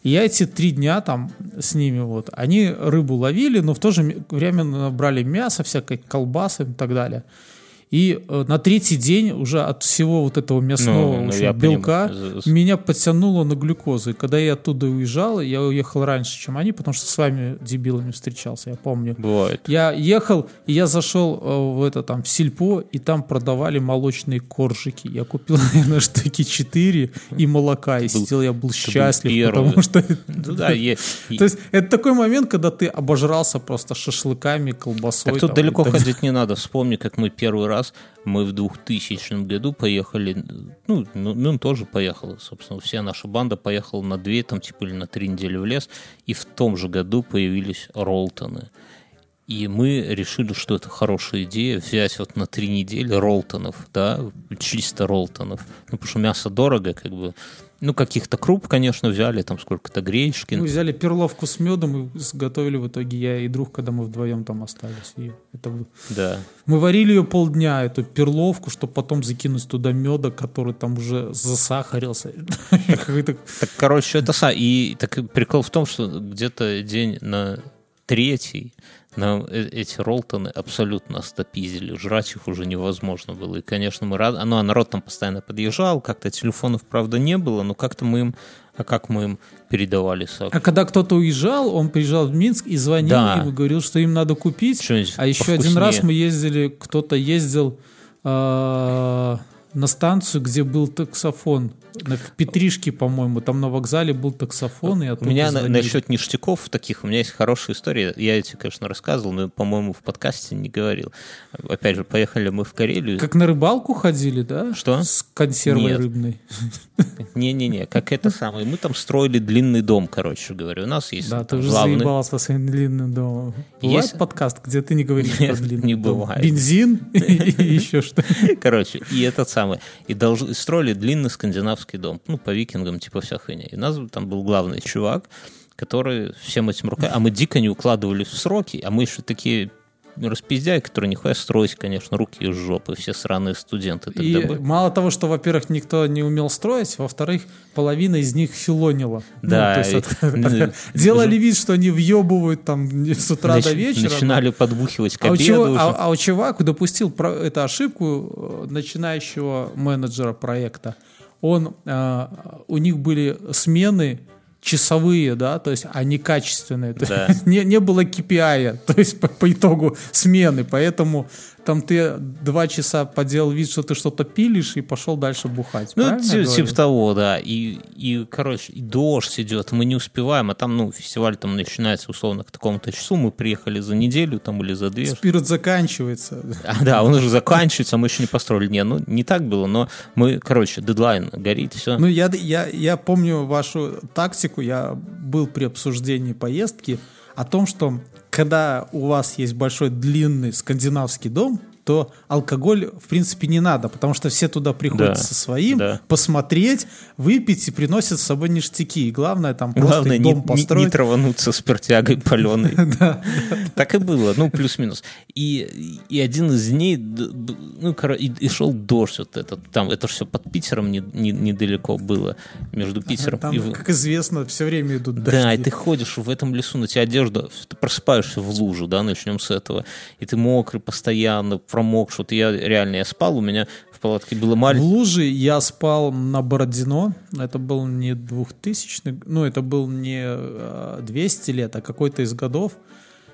И я эти три дня там с ними вот, они рыбу ловили, но в то же время набрали мясо, всякой колбасы и так далее. И э, на третий день уже от всего вот этого мясного Ну, ну, белка понимаю. З- меня подтянуло на глюкозу. И когда я оттуда уезжал, я уехал раньше, чем они, потому что с вами дебилами встречался, я помню. Бывает. Я ехал, и я зашел э, в это там в сельпо, и там продавали молочные коржики. Я купил, (laughs) наверное, штуки 4 и молока. И сидел, я был счастлив, потому что... (laughs) То есть это такой момент, когда ты обожрался просто шашлыками, колбасой. Так тут далеко ходить не надо. Вспомни, как мы первый раз, мы в 2000 году поехали, ну, ну, ну, он тоже поехал, собственно, вся наша банда поехала на две, там, типа, или на три недели в лес, и в том же году появились Ролтоны. И мы решили, что это хорошая идея взять вот на три недели Ролтонов, да, чисто Ролтонов. Ну, потому что мясо дорого, как бы. Ну, каких-то круп, конечно, взяли, там сколько-то гречки. Мы взяли перловку с медом и сготовили в итоге я и друг, когда мы вдвоем там остались. И это Да. Мы варили ее полдня, эту перловку, чтобы потом закинуть туда меда, который там уже засахарился. (laughs) Так, короче, это са. И так прикол в том, что где-то день на третий нам э- эти ролтоны абсолютно остопизили. Жрать их уже невозможно было. И, конечно, мы рады. Ну, а народ там постоянно подъезжал. Как-то телефонов, правда, не было, но как-то мы им... А как мы им передавали сок? А когда кто-то уезжал, он приезжал в Минск и звонил Да. им и говорил, что им надо купить. А еще один раз мы ездили, кто-то ездил, э, на станцию, где был таксофон. На, в Петришке, по-моему, там на вокзале был таксофон. И У меня на- насчет ништяков таких, у меня есть хорошая история. Я эти, конечно, рассказывал, но, по-моему, в подкасте не говорил. Опять же, поехали мы в Карелию. Как на рыбалку ходили, да? Что? С консервой Нет. рыбной. Не-не-не, как это самое. Мы там строили длинный дом, короче говоря. У нас есть Да, ты уже главный... заебался своим длинным домом. Бывает Есть- подкаст, где ты не говоришь про длинный не бывает. Бензин (laughs) и еще что Короче, и этот самый. И должны, строили длинный скандинавский дом. Ну, по викингам, типа вся хуйня. И нас там был главный чувак, который всем этим руками... А мы дико не укладывали в сроки, а мы еще такие распиздяи, которые нихуя строить, конечно, руки из жопы, все сраные студенты тогда И были. мало того, что, во-первых, никто не умел строить, во-вторых, половина из них филонила. Ну, Да, то есть и- (laughs) (laughs) ну, делали вид, что они въебывают там с утра Нач- до вечера. Начинали подбухивать к А у, чего- а- а у чувак допустил про- эту ошибку э, начинающего менеджера проекта. Он, э, у них были смены часовые, да, то есть они качественные. То Да. (laughs) не, не было KPI, то есть по, по итогу смены, поэтому там ты два часа поделал вид, что ты что-то пилишь и пошел дальше бухать. Ну, Правильно я ти- говорю? типа того, да. И, и, короче, и дождь идет, мы не успеваем, а там, ну, фестиваль там начинается условно к такому-то часу, мы приехали за неделю там или за две. Спирт заканчивается. А, да, он уже заканчивается, а мы еще не построили. Не, ну, не так было, но мы, короче, дедлайн горит, все. Ну, я, я, я помню вашу тактику, я был при обсуждении поездки о том, что когда у вас есть большой длинный скандинавский дом, то алкоголь, в принципе, не надо, потому что все туда приходят Да, со своим, да. посмотреть, выпить и приносят с собой ништяки. И главное, там просто Главное, не, дом не- построить. не травануться спиртягой паленой. (laughs) Так и было, ну, плюс-минус. И, один из дней, ну, и, шел дождь вот этот. Там, это все под Питером не- не- недалеко было, между Питером и... как известно, все время идут Да, и дожди. ты ходишь в этом лесу, на тебя одежда, ты просыпаешься в лужу, да, начнем с этого, и ты мокрый постоянно, промокший. Вот я реально, я спал, у меня в палатке было В маленькое... Луже я спал на Бородино. Это был не 2000 ну, это был не э, 200 лет, а какой-то из годов.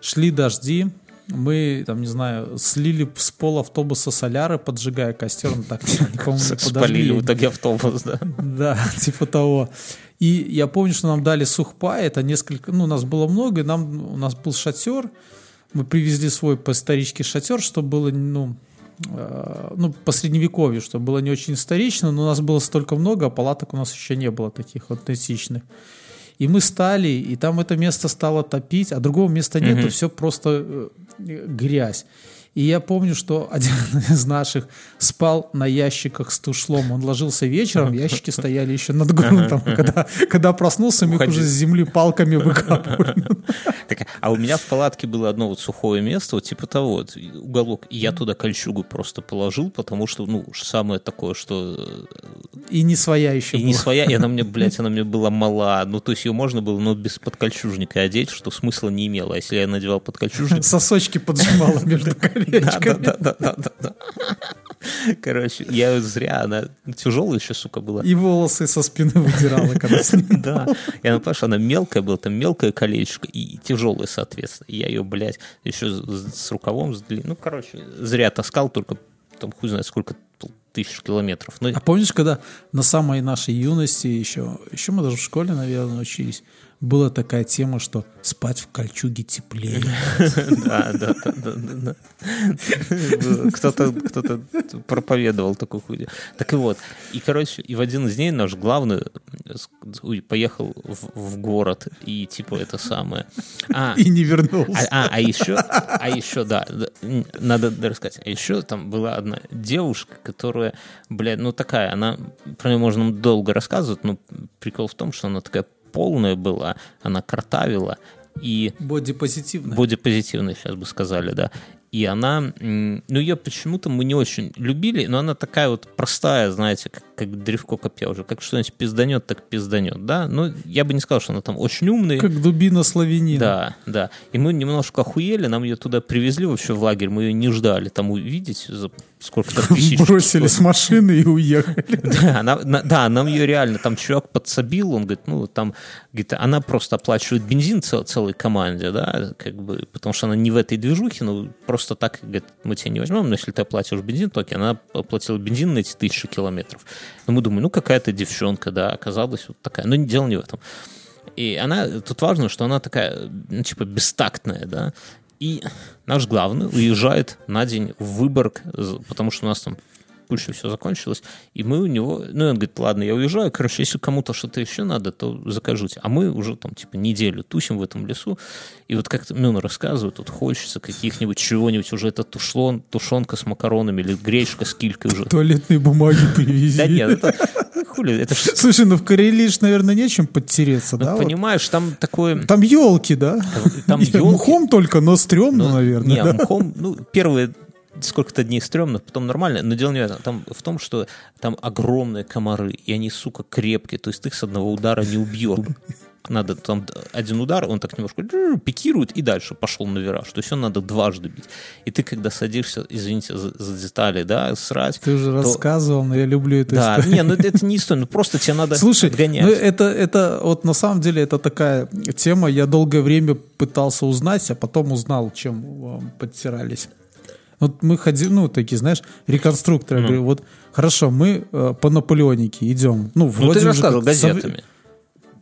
Шли дожди. Мы, там, не знаю, слили с пола автобуса соляры, поджигая костер. Ну, так, по-моему, (laughs) Спалили в итоге автобус, да. Да, (laughs) типа того. И я помню, что нам дали сухпай, это несколько, ну, нас было много, и нам, у нас был шатер, мы привезли свой по-исторический шатер, что было, ну, э, ну, по средневековью, что было не очень исторично, но у нас было столько много, а палаток у нас еще не было таких аутентичных. И мы стали, и там это место стало топить, а другого места нету, Мгм. все просто э, грязь. И я помню, что (laughs) один из наших спал на ящиках с тушлом. Он ложился вечером, ящики стояли еще над грунтом. Когда, когда проснулся, мы уже с земли палками выкапывали. (laughs) Так, а у меня в палатке было одно вот сухое место, вот типа того, вот, уголок, и я туда кольчугу просто положил, потому что, ну, самое такое, что э, И не своя еще и не была. своя, и она мне, (laughs) блядь, она мне была мала, ну, то есть ее можно было, но без подкольчужника одеть, что смысла не имело, а если я надевал подкольчужник, Сосочки поджимала между колечками. да-да-да-да-да. (laughs) Короче, я зря, она тяжелая еще, сука, была. И волосы со спины выдирала, когда снимала. (laughs) Да. И она, понимаешь, она мелкая была, там мелкое колечко и тяжелое, соответственно. Я ее, блядь, еще с, с рукавом, с длин- Ну, короче, зря таскал, только там хуй знает сколько тысяч километров. Ну, А помнишь, когда на самой нашей юности еще, еще мы даже в школе, наверное, учились, была такая тема, что спать в кольчуге теплее. (laughs) да, да, да, да. Кто-то, кто-то проповедовал такую хуйню. Так и вот. И, короче, и в один из дней наш главный поехал в, город, и типа это самое. А, И не вернулся. А, а, еще, а еще, да, надо рассказать. А еще там была одна девушка, которая, блядь, ну такая, она, про нее можно долго рассказывать, но прикол в том, что она такая полная была, она картавила, и Боди-позитивно. бодипозитивная, сейчас бы сказали, да. И она, ну ее почему-то мы не очень любили, но она такая вот простая, знаете, как, как древко копья уже, как что-нибудь пизданет, так пизданет, да. Ну, я бы не сказал, что она там очень умная. Как дубина славянина. Да, да. И мы немножко охуели, нам ее туда привезли вообще в лагерь, мы ее не ждали там увидеть за сколько-то (laughs) тысяч. Бросили с машины и уехали. (laughs) Да, она- на- да, нам ее реально, там чувак подсобил, он говорит, ну, там, говорит, она просто оплачивает бензин цел- целой команде, да, как бы, потому что она не в этой движухе, но просто просто так, говорит, мы тебя не возьмем, но если ты оплатишь бензин, то она оплатила бензин на эти тысячи километров. Но мы думаем, ну какая-то девчонка, да, оказалась вот такая. Но дело не в этом. И она, тут важно, что она такая, ну, типа, бестактная, да, и наш главный уезжает на день в Выборг, потому что у нас там больше все закончилось, и мы у него, ну, он говорит, ладно, я уезжаю, короче, если кому-то что-то еще надо, то закажите. А мы уже там, типа, неделю тусим в этом лесу, и вот как-то, ну, рассказывает, тут хочется каких-нибудь чего-нибудь, уже это тушлон, тушенка с макаронами или гречка с килькой уже. Туалетные бумаги привези. (laughs) Да нет, это хули, это Слушай, ну в Карелии ж, наверное, нечем подтереться, ну, да? вот? понимаешь, там такое... Там елки, да? Там (laughs) Не, ёлки. Мхом только, но стрёмно, Ну, наверное. Не, мхом, ну, первые сколько-то дней стрёмно, потом нормально, но дело не в этом. Там в том, что там огромные комары, и они, сука, крепкие, то есть ты их с одного удара не убьешь. Надо там один удар, он так немножко пикирует и дальше пошел на вираж. То есть он надо дважды бить. И ты, когда садишься, извините за, за детали, да, срать. Ты уже то- рассказывал, но я люблю эту Да, историю. не, ну это не история, ну просто тебе надо Слушай, отгонять. ну это, это вот на самом деле это такая тема, я долгое время пытался узнать, а потом узнал, чем э, подтирались. Вот мы ходили, ну, такие, знаешь, реконструкторы. Я говорю, вот хорошо, мы э, по Наполеонике идем. Ну, ну вроде ты уже рассказывал как газетами.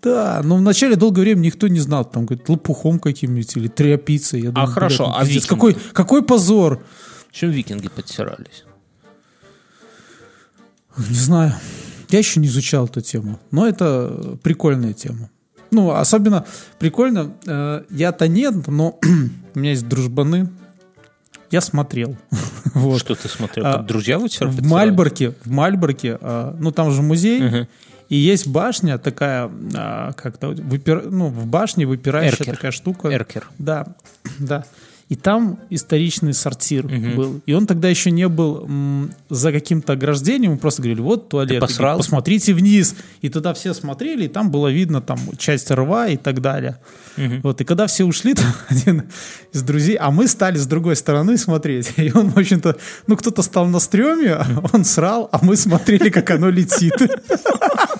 Да, но вначале долгое время никто не знал, там, говорит, лопухом каким-нибудь или триопицей. Я думаю, хорошо, блядь, а викинги? какой, какой позор. Чем викинги подтирались? Не знаю. Я еще не изучал эту тему. Но это прикольная тема. Ну, особенно прикольно. э, Я-то нет, но (clears throat) у меня есть дружбаны. Я смотрел. (laughs) Вот. Что ты смотрел? А, как друзья у тебя В? Мальборке, в Мальборке, а, ну там же музей, Мгм. и есть башня такая, а, как-то выпир- ну в башне выпирающая Эркер. такая штука. Эркер. Да, (clears throat) да. И там историчный сортир был. И он тогда еще не был м, за каким-то ограждением. Мы просто говорили, вот туалет. Говорит, Посмотрите вниз. И туда все смотрели, и там было видно там часть рва и так далее. Вот. И когда все ушли, (laughs) там один из друзей, а мы стали с другой стороны смотреть. И он, в общем-то, ну кто-то стал на стреме, он срал, а мы смотрели, как оно летит. (laughs)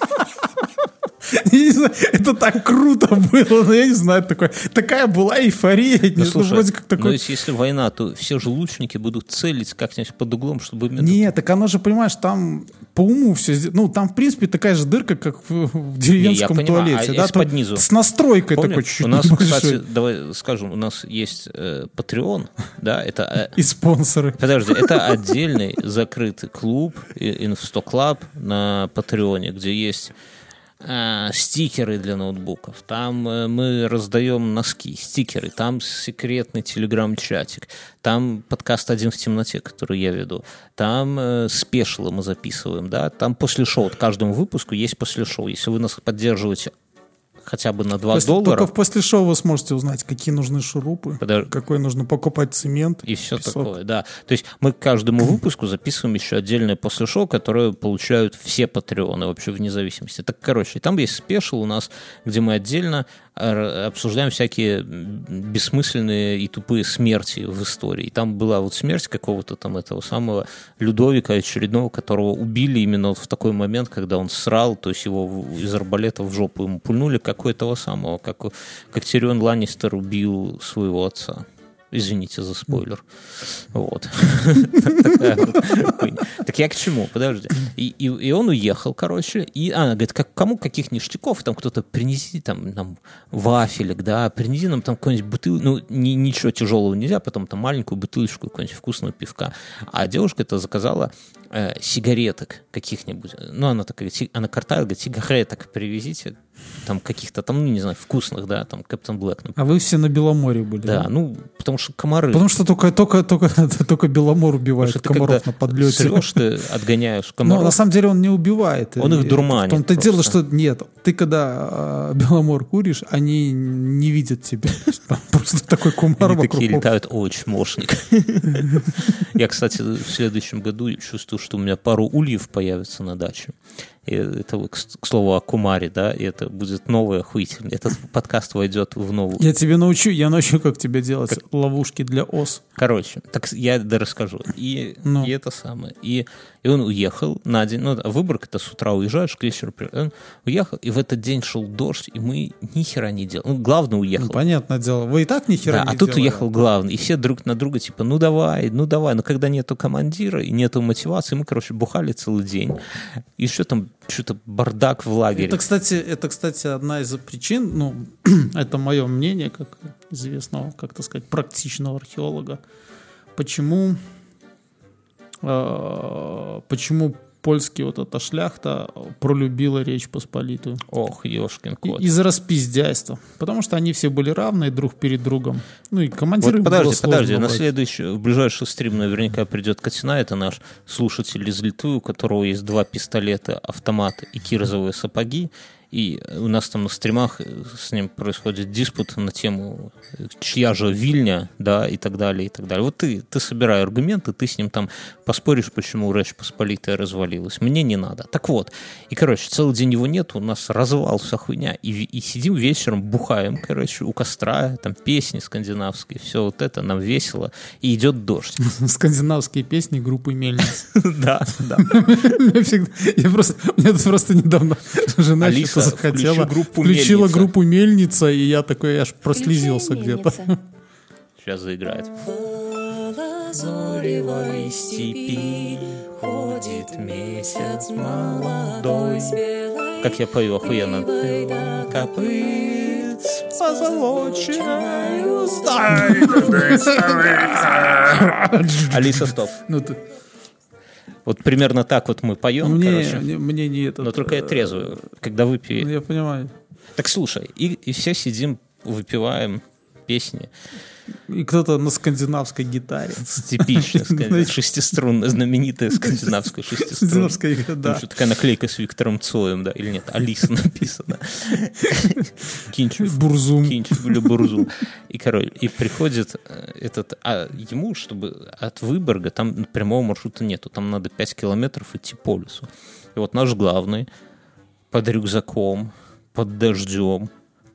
(laughs) Это так круто было, но я не знаю, такое, такая была эйфория. Ну, ну, слушай, вроде как ну, такой... если, если война, то все же лучники будут целить как-нибудь под углом, чтобы... Нет, так оно же, понимаешь, там по уму все... Ну, там, в принципе, такая же дырка, как в, деревенском я понимаю, туалете. а да? под низу? С настройкой Помню, такой чуть-чуть у нас, небольшой. кстати, давай скажем, у нас есть э, Patreon, да, это... э, (laughs) И спонсоры. Подожди, это отдельный закрытый клуб, Инстоклаб на Патреоне, где есть э, стикеры для ноутбуков. Там э, мы раздаем носки, стикеры. Там секретный телеграм-чатик. Там подкаст «Один в темноте», который я веду. Там э, спешлы мы записываем, да. Там после шоу, вот каждому выпуску есть после шоу. Если вы нас поддерживаете хотя бы на 2 После- доллара, Только в после шоу вы сможете узнать, какие нужны шурупы, Подож- какой нужно покупать цемент. и все песок. такое, да. То есть мы к каждому выпуску записываем еще отдельное после шоу, которое получают все патреоны вообще вне зависимости. Так, короче, там есть спешл у нас, где мы отдельно обсуждаем всякие бессмысленные и тупые смерти в истории. Там была вот смерть какого-то там этого самого Людовика очередного, которого убили именно вот в такой момент, когда он срал, то есть его из арбалета в жопу ему пульнули, как у этого самого, как, как Тирион Ланнистер убил своего отца. Извините за спойлер. Вот. (laughs) Так я к чему? Подожди. И, он уехал, короче. И она говорит, кому каких ништяков? Там кто-то принеси там нам вафелек, да, принеси нам там какую-нибудь бутылку. Ну, ни- ничего тяжелого нельзя, потом там маленькую бутылочку какого-нибудь вкусного пивка. А девушка это заказала э, сигареток каких-нибудь. Ну, она такая, она картает, говорит, сигареток привезите. Там каких-то там, ну, не знаю, вкусных, да, там Кэптон Блэк, например. А вы все на Беломоре были. Да, ну, потому что комары. Потому что только, только, только, (laughs) только Беломор убивает что комаров на подлете. срешь, ты отгоняешь Но комаров. на самом деле он не убивает. Он их дурманит В том-то дело, что нет, ты когда э, Беломор куришь, они не видят тебя. (laughs) Там Просто такой кумар Они вокруг. такие летают, о, чмошник. (laughs) Я, кстати, в следующем году чувствую, что у меня пару ульев появится на даче. И это, к, слову, о Кумаре, да, и это будет новое охуительное. Этот подкаст войдет в новую. Я тебе научу, я научу, как тебе делать ловушки для ос. Короче, так я расскажу. И, Ну. и это самое. И, и он уехал на день. Ну, а Выборг это с утра уезжаешь, к вечеру Он уехал, и в этот день шел дождь, и мы ни хера не делали. Ну, главное, уехал. Ну, понятное дело. Вы и так ни хера Да, не а тут делали. уехал главный. И все друг на друга, типа, ну давай, ну давай. Но когда нету командира и нету мотивации, мы, короче, бухали целый день. И что там, что-то бардак в лагере. Это, кстати, это, кстати, одна из причин, ну, (clears throat) это мое мнение, как известного, как то сказать, практичного археолога, почему, почему польский вот эта шляхта пролюбила Речь Посполитую. Ох, ешкин кот. Из-за распиздяйства. Потому что они все были равны друг перед другом. Ну и командиры Вот подожди, подожди, на следующий, в ближайший стрим наверняка придет Катина, это наш слушатель из Литвы, у которого есть два пистолета, автомат и кирзовые сапоги, и у нас там на стримах э, с ним происходит диспут на тему, чья же Вильня, да, и так далее, и так далее. Вот ты, ты собирай аргументы, ты с ним там поспоришь, почему Речь Посполитая развалилась. Мне не надо. Так вот, и, короче, целый день его нет, у нас развал, вся хуйня, и, и сидим вечером, бухаем, короче, у костра, там песни скандинавские, все вот это, нам весело, и идет дождь. (laughs) Скандинавские песни группы Мельниц. (laughs) Да, да. (laughs) Я просто, мне тут просто недавно жена Алиса, захотела, включи группу включила «Мельница». группу Мельница, и я такой аж прослезился где-то. Сейчас заиграет. лазоревой степи ходит месяц молодой. Как я пою охуенно. Копыт позолоченную Алиса, стоп. Ну, ты- Вот примерно так вот мы поем, мне, короче. мне, мне не это. Но только я трезвый, когда выпью. Я понимаю. Так слушай, и, и все сидим, выпиваем песни. И кто-то на скандинавской гитаре. Типичная скандинавская, (laughs) шестиструнная, знаменитая (laughs) скандинавская шестиструнная. Скандинавская да. еще такая наклейка с Виктором Цоем, да, или нет, Алиса написано. (laughs) Кинчев. Бурзум. Кинчев или Бурзум. И, король, и приходит э, этот, а ему, чтобы от Выборга, там прямого маршрута нету, там надо 5 километров идти по лесу. И вот наш главный под рюкзаком, под дождем,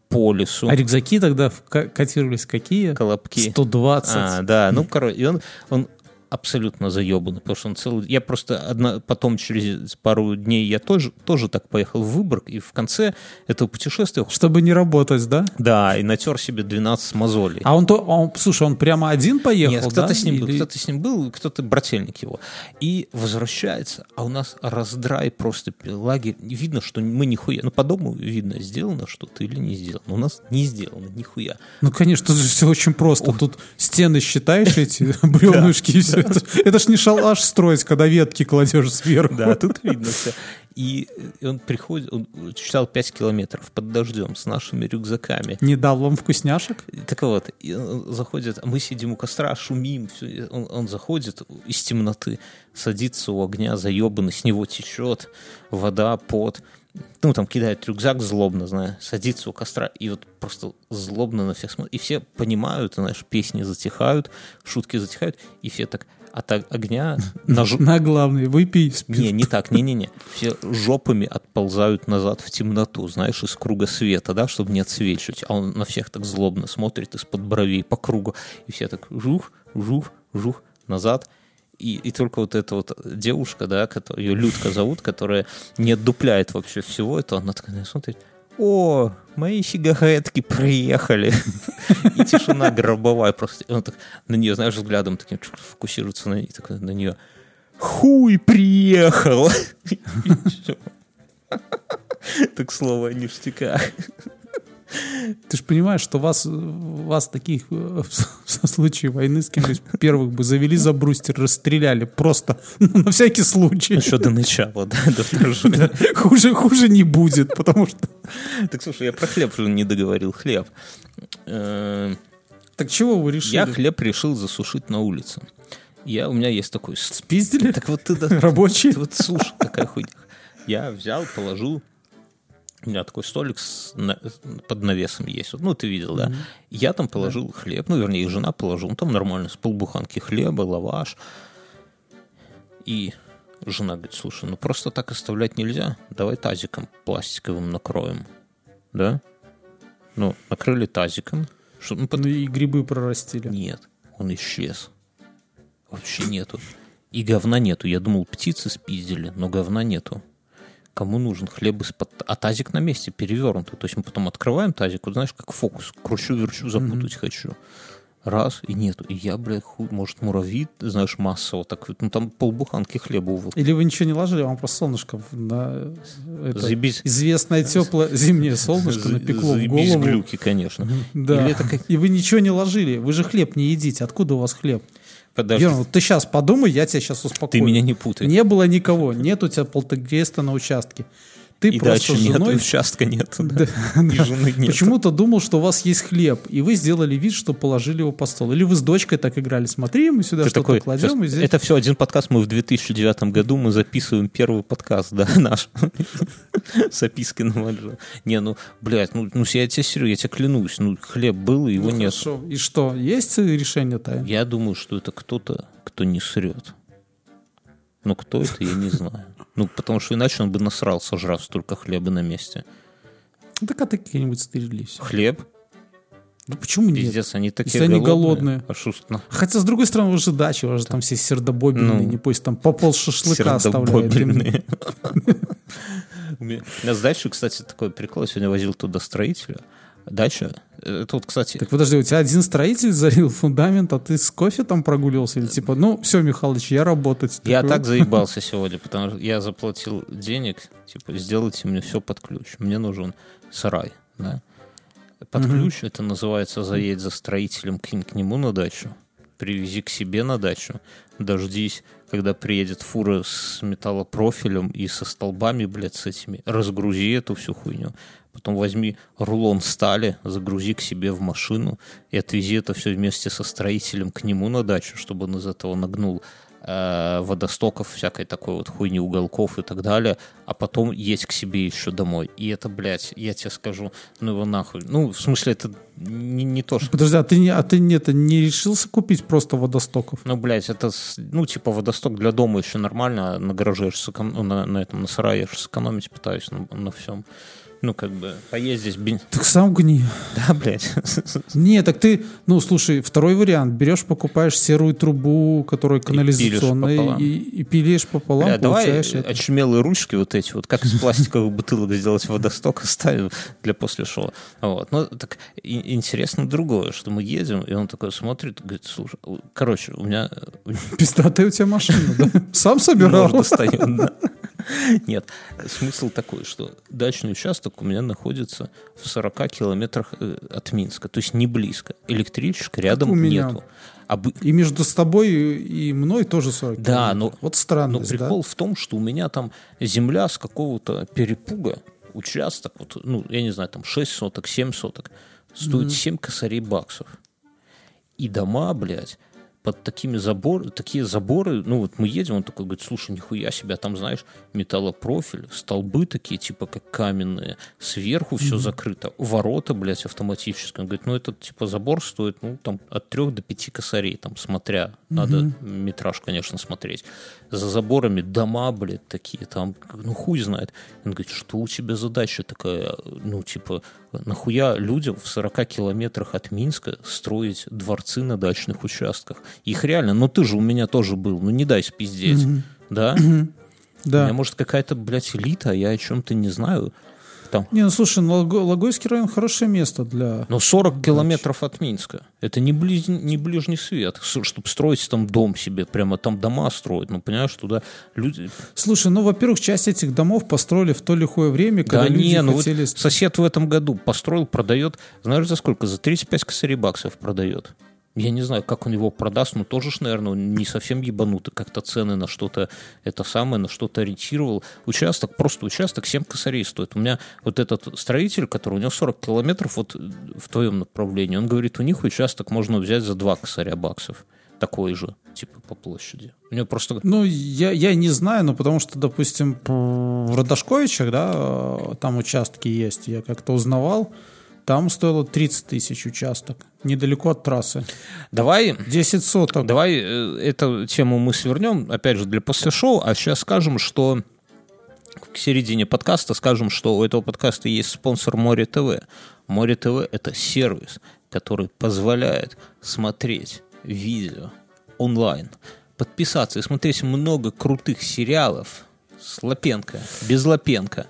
по лесу, А рюкзаки тогда котировались какие? колобки. 120. А, да, ну, короче, и он, он абсолютно заебанный, потому что он целый... Я просто одна, потом через пару дней я тоже, тоже так поехал в Выборг, и в конце этого путешествия, Чтобы не работать, да? да, и натер себе 12 мозолей. А он то, он, слушай, он прямо один поехал, Нет, кто-то да? с ним был, Или- кто-то с ним был, кто-то брательник его. И возвращается, а у нас раздрай просто лагерь. Видно, что мы нихуя. Ну, по дому видно, сделано что-то или не сделано. У нас не сделано, нихуя. Ну, конечно, тут же все очень просто. Тут стены считаешь эти (laughs) бревнышки и все. Это, это ж не шалаш строить, когда ветки кладешь сверху. Да, тут видно все. И и он приходит, он читал 5 километров под дождем с нашими рюкзаками. Не дал вам вкусняшек? Так вот, он заходит, а мы сидим у костра, шумим, всё, и он, он заходит из темноты, садится у огня, заебанный, с него течет вода, пот. Ну, там кидает рюкзак злобно, знаешь, садится у костра, и вот просто злобно на всех смотрит. И все понимают, знаешь, песни затихают, шутки затихают, и все так от огня (laughs) на, ж- На главный, выпей. спи- не, не так, не-не-не. Все жопами отползают назад в темноту, знаешь, из круга света, да, чтобы не отсвечивать. А он на всех так злобно смотрит из-под бровей по кругу. И все так жух, жух, жух, назад. И, и только вот эта вот девушка, да, которую, ее Людка зовут, которая не отдупляет вообще всего этого, она такая смотрит, о, мои сигаретки приехали. (laughs) И тишина гробовая просто. Он так на нее, знаешь, взглядом таким фокусируется на ней, такой на нее. Хуй приехал. (laughs) (laughs) Так слово ништяках. Ты же понимаешь, что вас, вас таких э, в случае войны с из первых бы завели за брустер, расстреляли просто (laughs) ну, на всякий случай. Еще до начала, да, до вторжения. Хуже, хуже не будет, потому что... Так слушай, я про хлеб не договорил. Хлеб. Э, Так чего вы решили? Я хлеб решил засушить на улице. Я, у меня есть такой... Спиздили? Так вот ты да- Рабочие? Вот слушай, какая хуйня. Я взял, положил. У меня такой столик с на- под навесом есть. Ну, ты видел, да? Я там положил хлеб. Ну, вернее, жена положила. Ну, там нормально, с полбуханки хлеба, лаваш. И жена говорит, слушай, ну просто так оставлять нельзя. Давай тазиком пластиковым накроем. Да? Ну, накрыли тазиком. Что, ну, под- Ну и грибы прорастили. Нет, он исчез. Вообще нету. И говна нету. Я думал, птицы спиздили, но говна нету. Кому нужен хлеб из-под... А тазик на месте перевернутый. То есть мы потом открываем тазик, вот знаешь, как фокус. Кручу-верчу, запутать хочу. Раз, и нету. И я, блядь, хуй, может, муравьи, знаешь, массово так... Ну, там полбуханки хлеба увыл. Или вы ничего не ложили, вам просто солнышко на это Заебись. известное теплое зимнее солнышко напекло в голову. глюки, конечно. Да. Или это как- И вы ничего не ложили. Вы же хлеб не едите. Откуда у вас хлеб? Подожди, вот ты сейчас подумай, я тебя сейчас успокою. ты меня не путай. Не было никого. Нет у тебя полтергейста на участке. Ты и просто дальше с нет, женой участка нет. да. Да, И жены нет. Почему-то думал, что у вас есть хлеб, и вы сделали вид, что положили его по стол. Или вы с дочкой так играли, смотри, мы сюда что-то такой, кладем, «Сейчас, и здесь... Это все один подкаст. Мы в 2009 году мы записываем первый подкаст, да, (laughs) наш. Записки на вальжа. Не, ну, блядь, ну, ну я тебе серьезно, я тебе клянусь, ну, хлеб был, и его Ну, нет. хорошо. И что, есть решение тайны? Я думаю, что это кто-то, кто не срет. Ну, кто это, я не знаю. Ну, потому что иначе он бы насрал, сожрав столько хлеба на месте. Ну, так а ты как-нибудь стерились. Хлеб? Ну почему нет? Пиздец, они такие Если они голодные. Шо ж- ну, Хотя, с другой стороны, уже дача, уже там все сердобобельные, Ну, не пусть там по пол шашлыка оставляют. (laughs) У меня у с дачей, кстати, такой прикол. Я сегодня возил туда строителя. Дача, э, вот, кстати, Так подожди, у тебя один строитель залил фундамент, а ты с кофе там прогуливался? Или типа, ну, все, Михалыч, я работать. я Такой, так заебался (laughs) сегодня, потому что я заплатил денег, типа, сделайте мне все под ключ. Мне нужен сарай, да. Под Мгм. ключ это называется заедь за строителем к, к нему на дачу, привези к себе на дачу, дождись, когда приедет фура с металлопрофилем и со столбами, блядь, с этими, разгрузи эту всю хуйню. Потом возьми рулон стали, загрузи к себе в машину и отвези это все вместе со строителем к нему на дачу, чтобы он из этого нагнул э, водостоков, всякой такой вот хуйни, уголков и так далее, а потом едь к себе еще домой. И это, блядь, я тебе скажу, ну его нахуй. Ну, в смысле, это не, не то, что... Подожди, а ты, не, а ты не, это, не решился купить просто водостоков? Ну, блядь, это, ну, типа, водосток для дома еще нормально, на гараже я ж сэкон- ну, на, на этом, на сарае сэкономить пытаюсь на, на всем. Ну, как бы, поездить, бен- Так сам гни. да, блядь. (laughs) Не, так ты, ну, слушай, второй вариант. Берешь, покупаешь серую трубу, которая канализационная, и, и пилишь пополам, Бля, давай получаешь это. очумелые ручки вот эти, вот как из пластиковых бутылок сделать водосток, (laughs) оставим для после шоу. Вот. Ну, так и- интересно другое, что мы едем, и он такой смотрит, говорит, слушай, короче, у меня Пиздатая у тебя машина, да? (laughs) Сам собирал? Нож достает, да. (laughs) Нет, смысл такой, что дачный участок у меня находится в 40 километрах э, от Минска, то есть не близко. Электричка рядом нету. И между с тобой и мной тоже 40 Да, но- Вот Но странность, прикол в том, что у меня там земля с какого-то перепуга, участок, вот, ну, я не знаю, там 6 соток, 7 соток, стоит 7 косарей баксов. И дома, блядь, под такими заборами, такие заборы, ну вот мы едем, он такой говорит, слушай, нихуя себя, там, знаешь, металлопрофиль, столбы такие, типа как каменные, сверху все закрыто, ворота, блядь, автоматические. Он говорит, ну этот, типа, забор стоит, ну, там, от трех до пяти косарей, там, смотря, надо метраж, конечно, смотреть. За заборами дома, блядь, такие, там, ну, хуй знает. Он говорит, что у тебя задача такая, ну, типа, нахуя людям в 40 километрах от Минска строить дворцы на дачных участках? Их реально, ну ты же у меня тоже был, ну не дай спиздеть, да? У меня, Да. может, какая-то, блядь, элита, а я о чем-то не знаю. Там. Не, ну слушай, ну, Лого- Логойский район хорошее место для... Но 40 километров от Минска. Это не, близ- не ближний свет, чтобы строить там дом себе, прямо там дома строить. Ну, понимаешь, туда люди... Слушай, ну, во-первых, часть этих домов построили в то лихое время, когда да люди не, ну вот сосед в этом году построил, продает, знаешь, за сколько? За 35 косарей баксов продает. Я не знаю, как он его продаст, но тоже ж, наверное, он не совсем ебанутый, как-то цены на что-то, это самое, на что-то ориентировал. Участок, просто участок 7 косарей стоит. У меня вот этот строитель, который у него 40 километров вот в твоем направлении, он говорит, у них участок можно взять за 2 косаря баксов. Такой же, типа, по площади. У него просто... Ну, я, я не знаю, но потому что, допустим, в Родошковичах, да, там участки есть, я как-то узнавал, Там стоило 30 тысяч участок, недалеко от трассы. Давай 10 соток. Давай э, эту тему мы свернем, опять же, для после шоу, а сейчас скажем, что к середине подкаста скажем, что у этого подкаста есть спонсор Море ТВ. Море ТВ — это сервис, который позволяет смотреть видео онлайн, подписаться и смотреть много крутых сериалов с Лапенко, без Лапенко,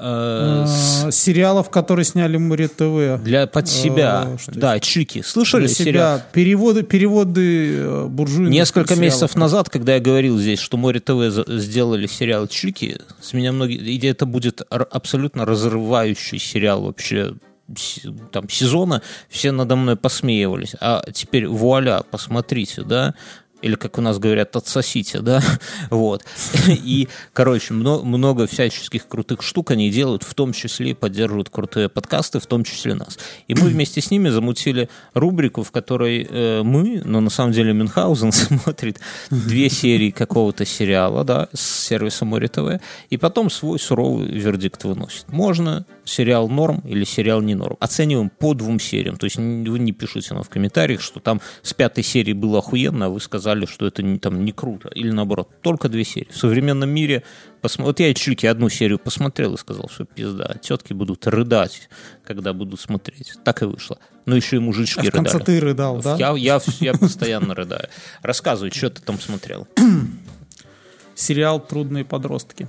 э, с- А, Сериалов, которые сняли Море ТВ. для под себя. Э, что да, чики. Слышали Для сериал? себя. Переводы, переводы э, буржуйных Несколько сериалов. месяцев назад, когда я говорил здесь, что Море ТВ сделали сериал Чики, с меня многие... И это будет абсолютно разрывающий сериал вообще с- там сезона, все надо мной посмеивались. А теперь вуаля, посмотрите, да, или, как у нас говорят, отсосите, да, (laughs) вот. И, короче, мно- много всяческих крутых штук они делают, в том числе поддерживают крутые подкасты, в том числе нас. И мы вместе с ними замутили рубрику, в которой э, мы, но на самом деле Мюнхгаузен (laughs) смотрит две серии какого-то сериала, да, с сервиса Море ТВ, и потом свой суровый вердикт выносит. Можно сериал норм или сериал не норм. Оцениваем по двум сериям. То есть вы не пишите нам в комментариях, что там с пятой серии было охуенно, а вы сказали, что это не, там не круто. Или наоборот, только две серии. В современном мире, посмо- вот я Чики одну серию посмотрел и сказал, что пизда, тетки будут рыдать, когда будут смотреть. Так и вышло. Но еще и мужички А в конце рыдали. ты рыдал, да? Я, я, я постоянно рыдаю. Рассказывай, что ты там смотрел. (clears throat) Сериал «Трудные подростки».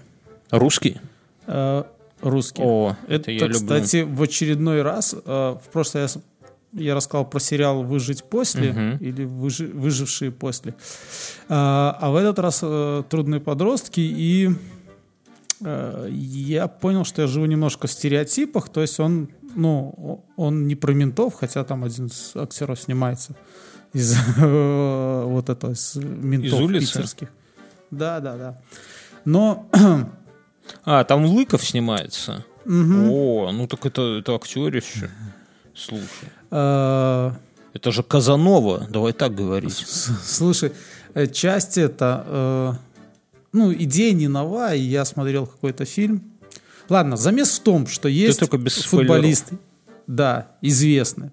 Русский? Э, русский. О, Это, это я люблю. кстати, в очередной раз, э, в прошлый раз я рассказал про сериал «Выжить после» Мгм. или «Выжи- «Выжившие после». А, а в этот раз э, «Трудные подростки» и э, я понял, что я живу немножко в стереотипах, то есть он, ну, он не про ментов, хотя там один из актеров снимается из э, (laughs) вот этого, из ментов Из улицы? питерских. Да, да, да. Но (clears throat) А, там Лыков снимается. мгм, О, ну так это, это актерище. Слушай. Э, Это же Казанова, давай так говорить. Слушай, э, часть это, э, ну, идея не нова, и я смотрел какой-то фильм. Ладно, замес в том, что есть только без футболист, да, известный,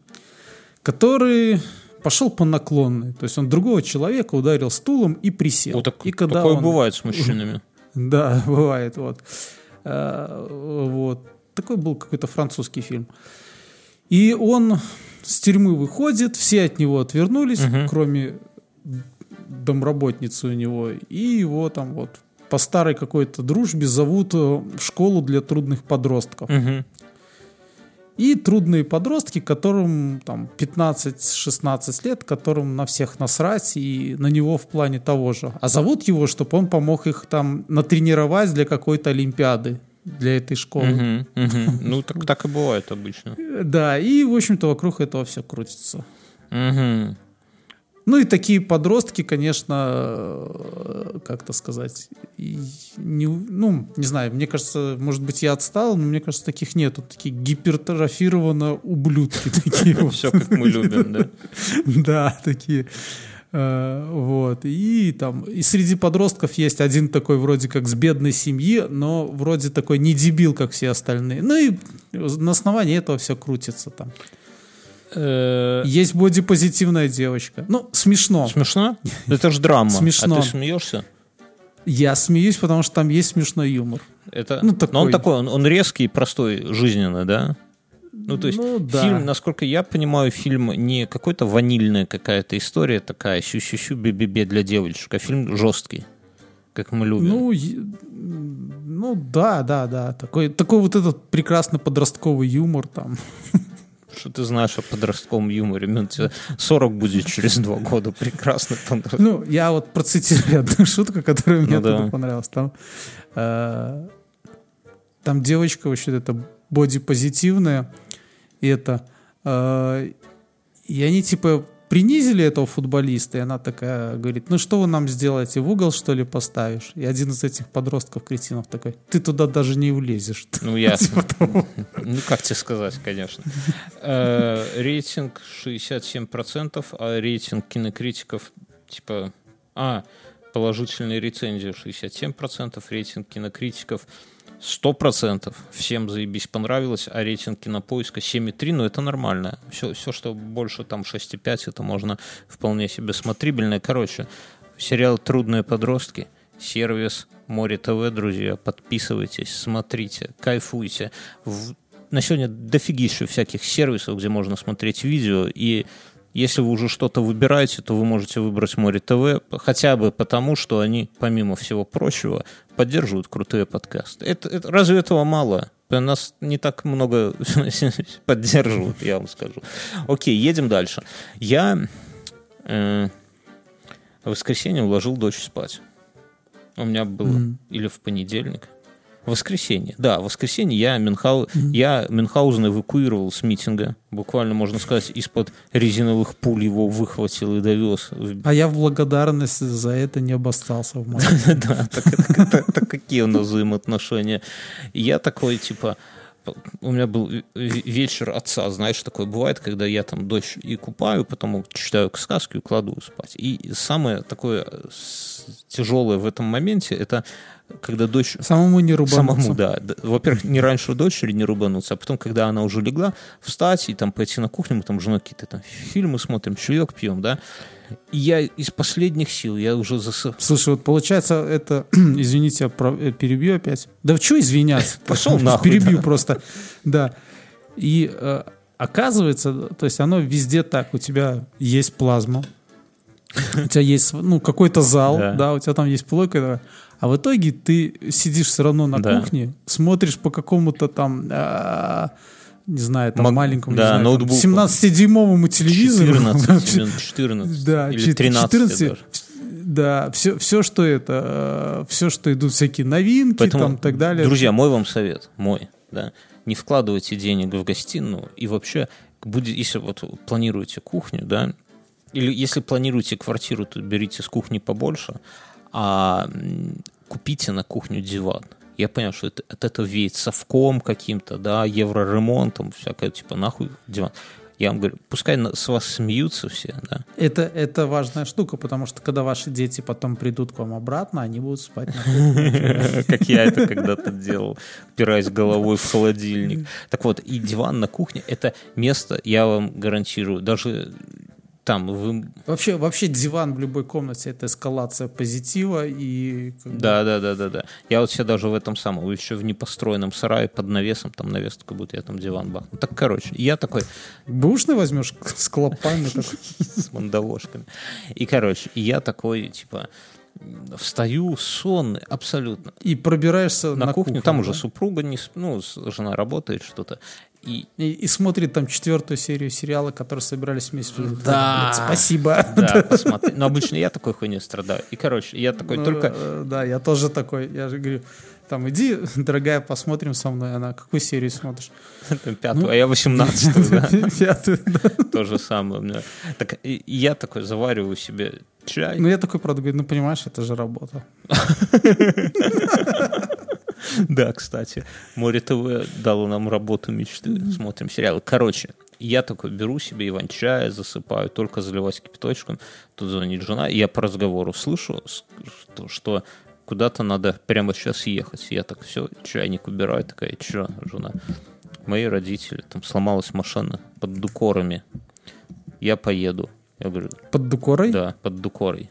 который пошел по наклонной, то есть он другого человека ударил стулом и присел. Вот так, и когда такое он- бывает с мужчинами. (laughs) Да, бывает, вот. Вот. Такой был какой-то французский фильм. И он с тюрьмы выходит, все от него отвернулись, Мгм. кроме домработницы у него. И его там вот по старой какой-то дружбе зовут э, в школу для трудных подростков. Мгм. И трудные подростки, которым там 15-16 лет, которым на всех насрать и на него в плане того же. А зовут его, чтобы он помог их там натренировать для какой-то олимпиады для этой школы. Мгм, мгм. Ну, так, так и бывает обычно. Э, Да, и, в общем-то, вокруг этого все крутится. Мгм. Ну и такие подростки, конечно, э, как-то сказать, не, ну, не знаю, мне кажется, может быть, я отстал, но мне кажется, таких нету. Такие гипертрофированно ублюдки такие. (laughs) вот. Все, как мы любим, да. (laughs) Да, такие. Э, Вот. И там и среди подростков есть один такой вроде как с бедной семьи, но вроде такой не дебил, как все остальные. Ну и на основании этого все крутится там. Э, Есть бодипозитивная девочка. Ну, смешно. Смешно? (laughs) Это же драма. Смешно. А ты смеешься? Я смеюсь, потому что там есть смешной юмор. Это... Ну, Но он такой. такой, он, он резкий, простой, жизненный, да? Ну, то есть Ну, да. фильм, насколько я понимаю, фильм не какой-то ванильная какая-то история такая, щу-щу-щу, бе-бе-бе для девочек, а фильм жесткий, как мы любим. Ну, ну да, да, да. Такой, такой вот этот прекрасный подростковый юмор там. Что ты знаешь о подростковом юморе? Минут тебе 40 будет через два года. Прекрасно. Ну, я вот процитирую одну шутку, которая мне Ну да. понравилась. Там, э, там девочка вообще это бодипозитивная, и это э, и они типа принизили этого футболиста, и она такая говорит, ну что вы нам сделаете, в угол что ли поставишь? И один из этих подростков кретинов такой, ты туда даже не влезешь. (laughs) Ну, ясно. Типа. (laughs) Ну, как тебе сказать, конечно. Э, Рейтинг 67%, а рейтинг кинокритиков, типа... А, положительные рецензии 67%, рейтинг кинокритиков Сто процентов. Всем заебись понравилось, а рейтинг кинопоиска 7,3, ну это нормально. Все, все, что больше там 6,5, это можно вполне себе смотрибельно. Короче, сериал «Трудные подростки», сервис Море ТВ, друзья, подписывайтесь, смотрите, кайфуйте. В- На сегодня дофигища всяких сервисов, где можно смотреть видео, и если вы уже что-то выбираете, то вы можете выбрать Море ТВ, хотя бы потому, что они, помимо всего прочего, поддерживают крутые подкасты. Это, это- разве этого мало? Нас не так много (laughs) поддерживают, я вам скажу. Окей, едем дальше. Я э, в воскресенье уложил дочь спать. У меня было или в понедельник. Воскресенье, да, в воскресенье я, Мюнхау... я Мюнхгаузен эвакуировал с митинга. Буквально, можно сказать, из-под резиновых пуль его выхватил и довез. А я в благодарность за это не обостался в Москве. (laughs) Да, так, какие у нас взаимоотношения. Я такой, типа, у меня был ве- вечер отца, знаешь, такое бывает, когда я там дочь и купаю, потом читаю сказки и укладываю спать. И самое такое с- тяжелое в этом моменте, это когда дочь Самому не рубануться. Самому, да. Во-первых, не раньше дочери не рубануться, а потом, когда она уже легла, встать и там пойти на кухню, мы там с женой какие-то там фильмы смотрим, чаек пьем, да. И я из последних сил, я уже засып... Слушай, вот получается это, (clears throat) извините, я перебью опять. Да что извиняться? (laughs) Пошел нахуй, Перебью да. просто. Да. И э, оказывается, то есть оно везде так. У тебя есть плазма, у тебя есть ну, какой-то зал, Да. да. у тебя там есть плойка, а в итоге ты сидишь все равно на Да. кухне, смотришь по какому-то там, а, не знаю, там Мог- маленькому, да, не знаю, там, ноутбуку. 17-дюймовому телевизору. 14, именно 14 Да, или чет- 13 14, даже. Да, все, все, что это, все, что идут всякие новинки, Поэтому, там, и так далее. друзья, мой вам совет, мой, да, не вкладывайте денег в гостиную и вообще, будет, если вот планируете кухню, да, или если планируете квартиру, то берите с кухни побольше, а купите на кухню диван. Я понял, что это, от этого веет совком каким-то, да, евроремонтом, всякое, типа, нахуй диван. Я вам говорю, пускай с вас смеются все, да. Это, это важная штука, потому что когда ваши дети потом придут к вам обратно, они будут спать на как я это когда-то делал, упираясь головой в холодильник. Так вот, и диван на кухне — это место, я вам гарантирую, даже там вы... Вообще, вообще диван в любой комнате это эскалация позитива и Да, да, да, да, да. Я вот себе даже в этом самом, еще в непостроенном сарае под навесом, там навес такой будет, я там диван бахну. Так, короче, я такой бушный возьмешь с клопами. (laughs) с мандавошками. И, короче, я такой, типа, встаю сонный абсолютно. И пробираешься На, на, кухню, там уже да? супруга, не, ну, жена работает, что-то. И И, и смотрит там четвертую серию сериала, который собирались вместе. Да. Блядь, Спасибо. Да, посмотри. Но обычно я такой хуйней страдаю. И, короче, я такой Ну, только... Да, я тоже такой. Я же говорю, там иди, дорогая, посмотрим со мной. Она, какую серию смотришь? пятую, а я 18 да. (laughs) Пятую, да. То же самое у меня. Так, я такой завариваю себе чай. Ну, я такой, правда, говорю, ну, понимаешь, это же работа. (laughs) (laughs) Да, кстати, Море ТВ дало нам работу мечты. Смотрим сериалы. Короче, я такой беру себе иван-чай, засыпаю, только заливать кипяточком. Тут звонит жена, и я по разговору слышу, что, что куда-то надо прямо сейчас ехать. Я так все, чайник убираю, такая, что, жена? Мои родители, там сломалась машина под Дукорами. Я поеду. Я говорю, Под Дукорой? да, под Дукорой.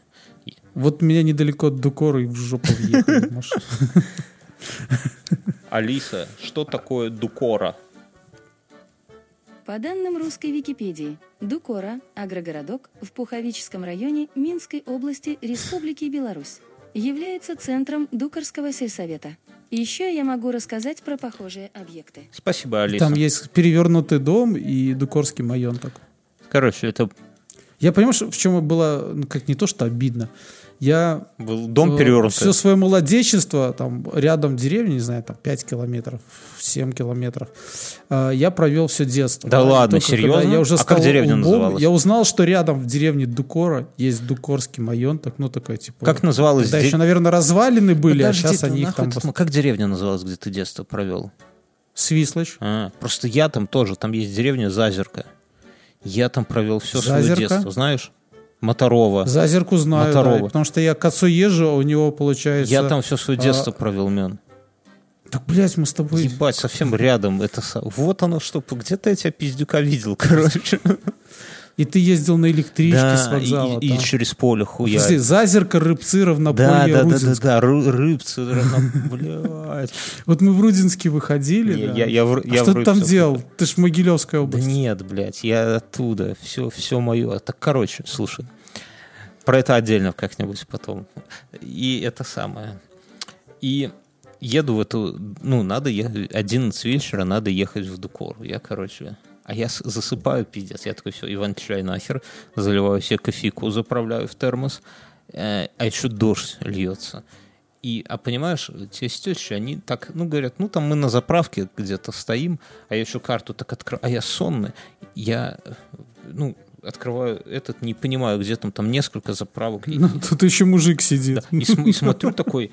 Вот меня недалеко от Дукоры в жопу въехали. Маш. (laughs) (laughs) Алиса, что такое Дукора? По данным русской Википедии, Дукора – агрогородок в Пуховическом районе Минской области Республики Беларусь. Является центром Дукорского сельсовета. Еще я могу рассказать про похожие объекты. Спасибо, Алиса. Там есть перевернутый дом и Дукорский майонток. Короче, это Я понимаю, что в чем было, ну, как не то, что обидно. Я был дом все перевернутый. свое молодечество, там рядом деревня, не знаю, там 5 километров, 7 километров, э, я провел все детство. Да И ладно, только серьезно? Я уже А как деревня лбом, называлась? Я узнал, что рядом в деревне Дукора есть Дукорский майонток, ну такая типа... Как называлась Тогда де- еще, наверное, развалины были, Подожди, а сейчас они их там... ты Как деревня называлась, где ты детство провел? Свислочь. А, просто я там тоже, там есть деревня Зазерка. Я там провел все свое Зазерка? детство, знаешь? Моторова. Зазерку знаю, да, потому что я к отцу езжу, а у него получается... Я там все свое а, детство провел, мен. Так, блядь, мы с тобой... Ебать, совсем рядом. Это Вот оно что, где-то я тебя пиздюка видел, (laughs) короче. И ты ездил на электричке с Да, вокзала. и, и через поле хуя. Подожди, Зазерка, Рыбциров, на Да, да, да, да, да, ры- рыбцы, ры- блядь. (laughs) Вот мы в Рудинске выходили, я- я А я что ты там делал? Ты ж в Могилевской Да нет, блядь, я оттуда. Все, все мое. Так, короче, слушай. Про это отдельно как-нибудь потом. И это самое. И еду в эту... Ну, надо ехать... 11 вечера надо ехать в Дукор. Я, короче... А я засыпаю, пиздец. Я такой, все, Иван, чай нахер. Заливаю себе кофейку, заправляю в термос. Э, а еще дождь льется. И, а понимаешь, те с тещей, они так, ну, говорят, ну, там мы на заправке где-то стоим, а я еще карту так открою, а я сонный, я, ну, открываю этот, не понимаю, где там, там несколько заправок. Ну, тут еще мужик сидит. да, и, см- и смотрю такой,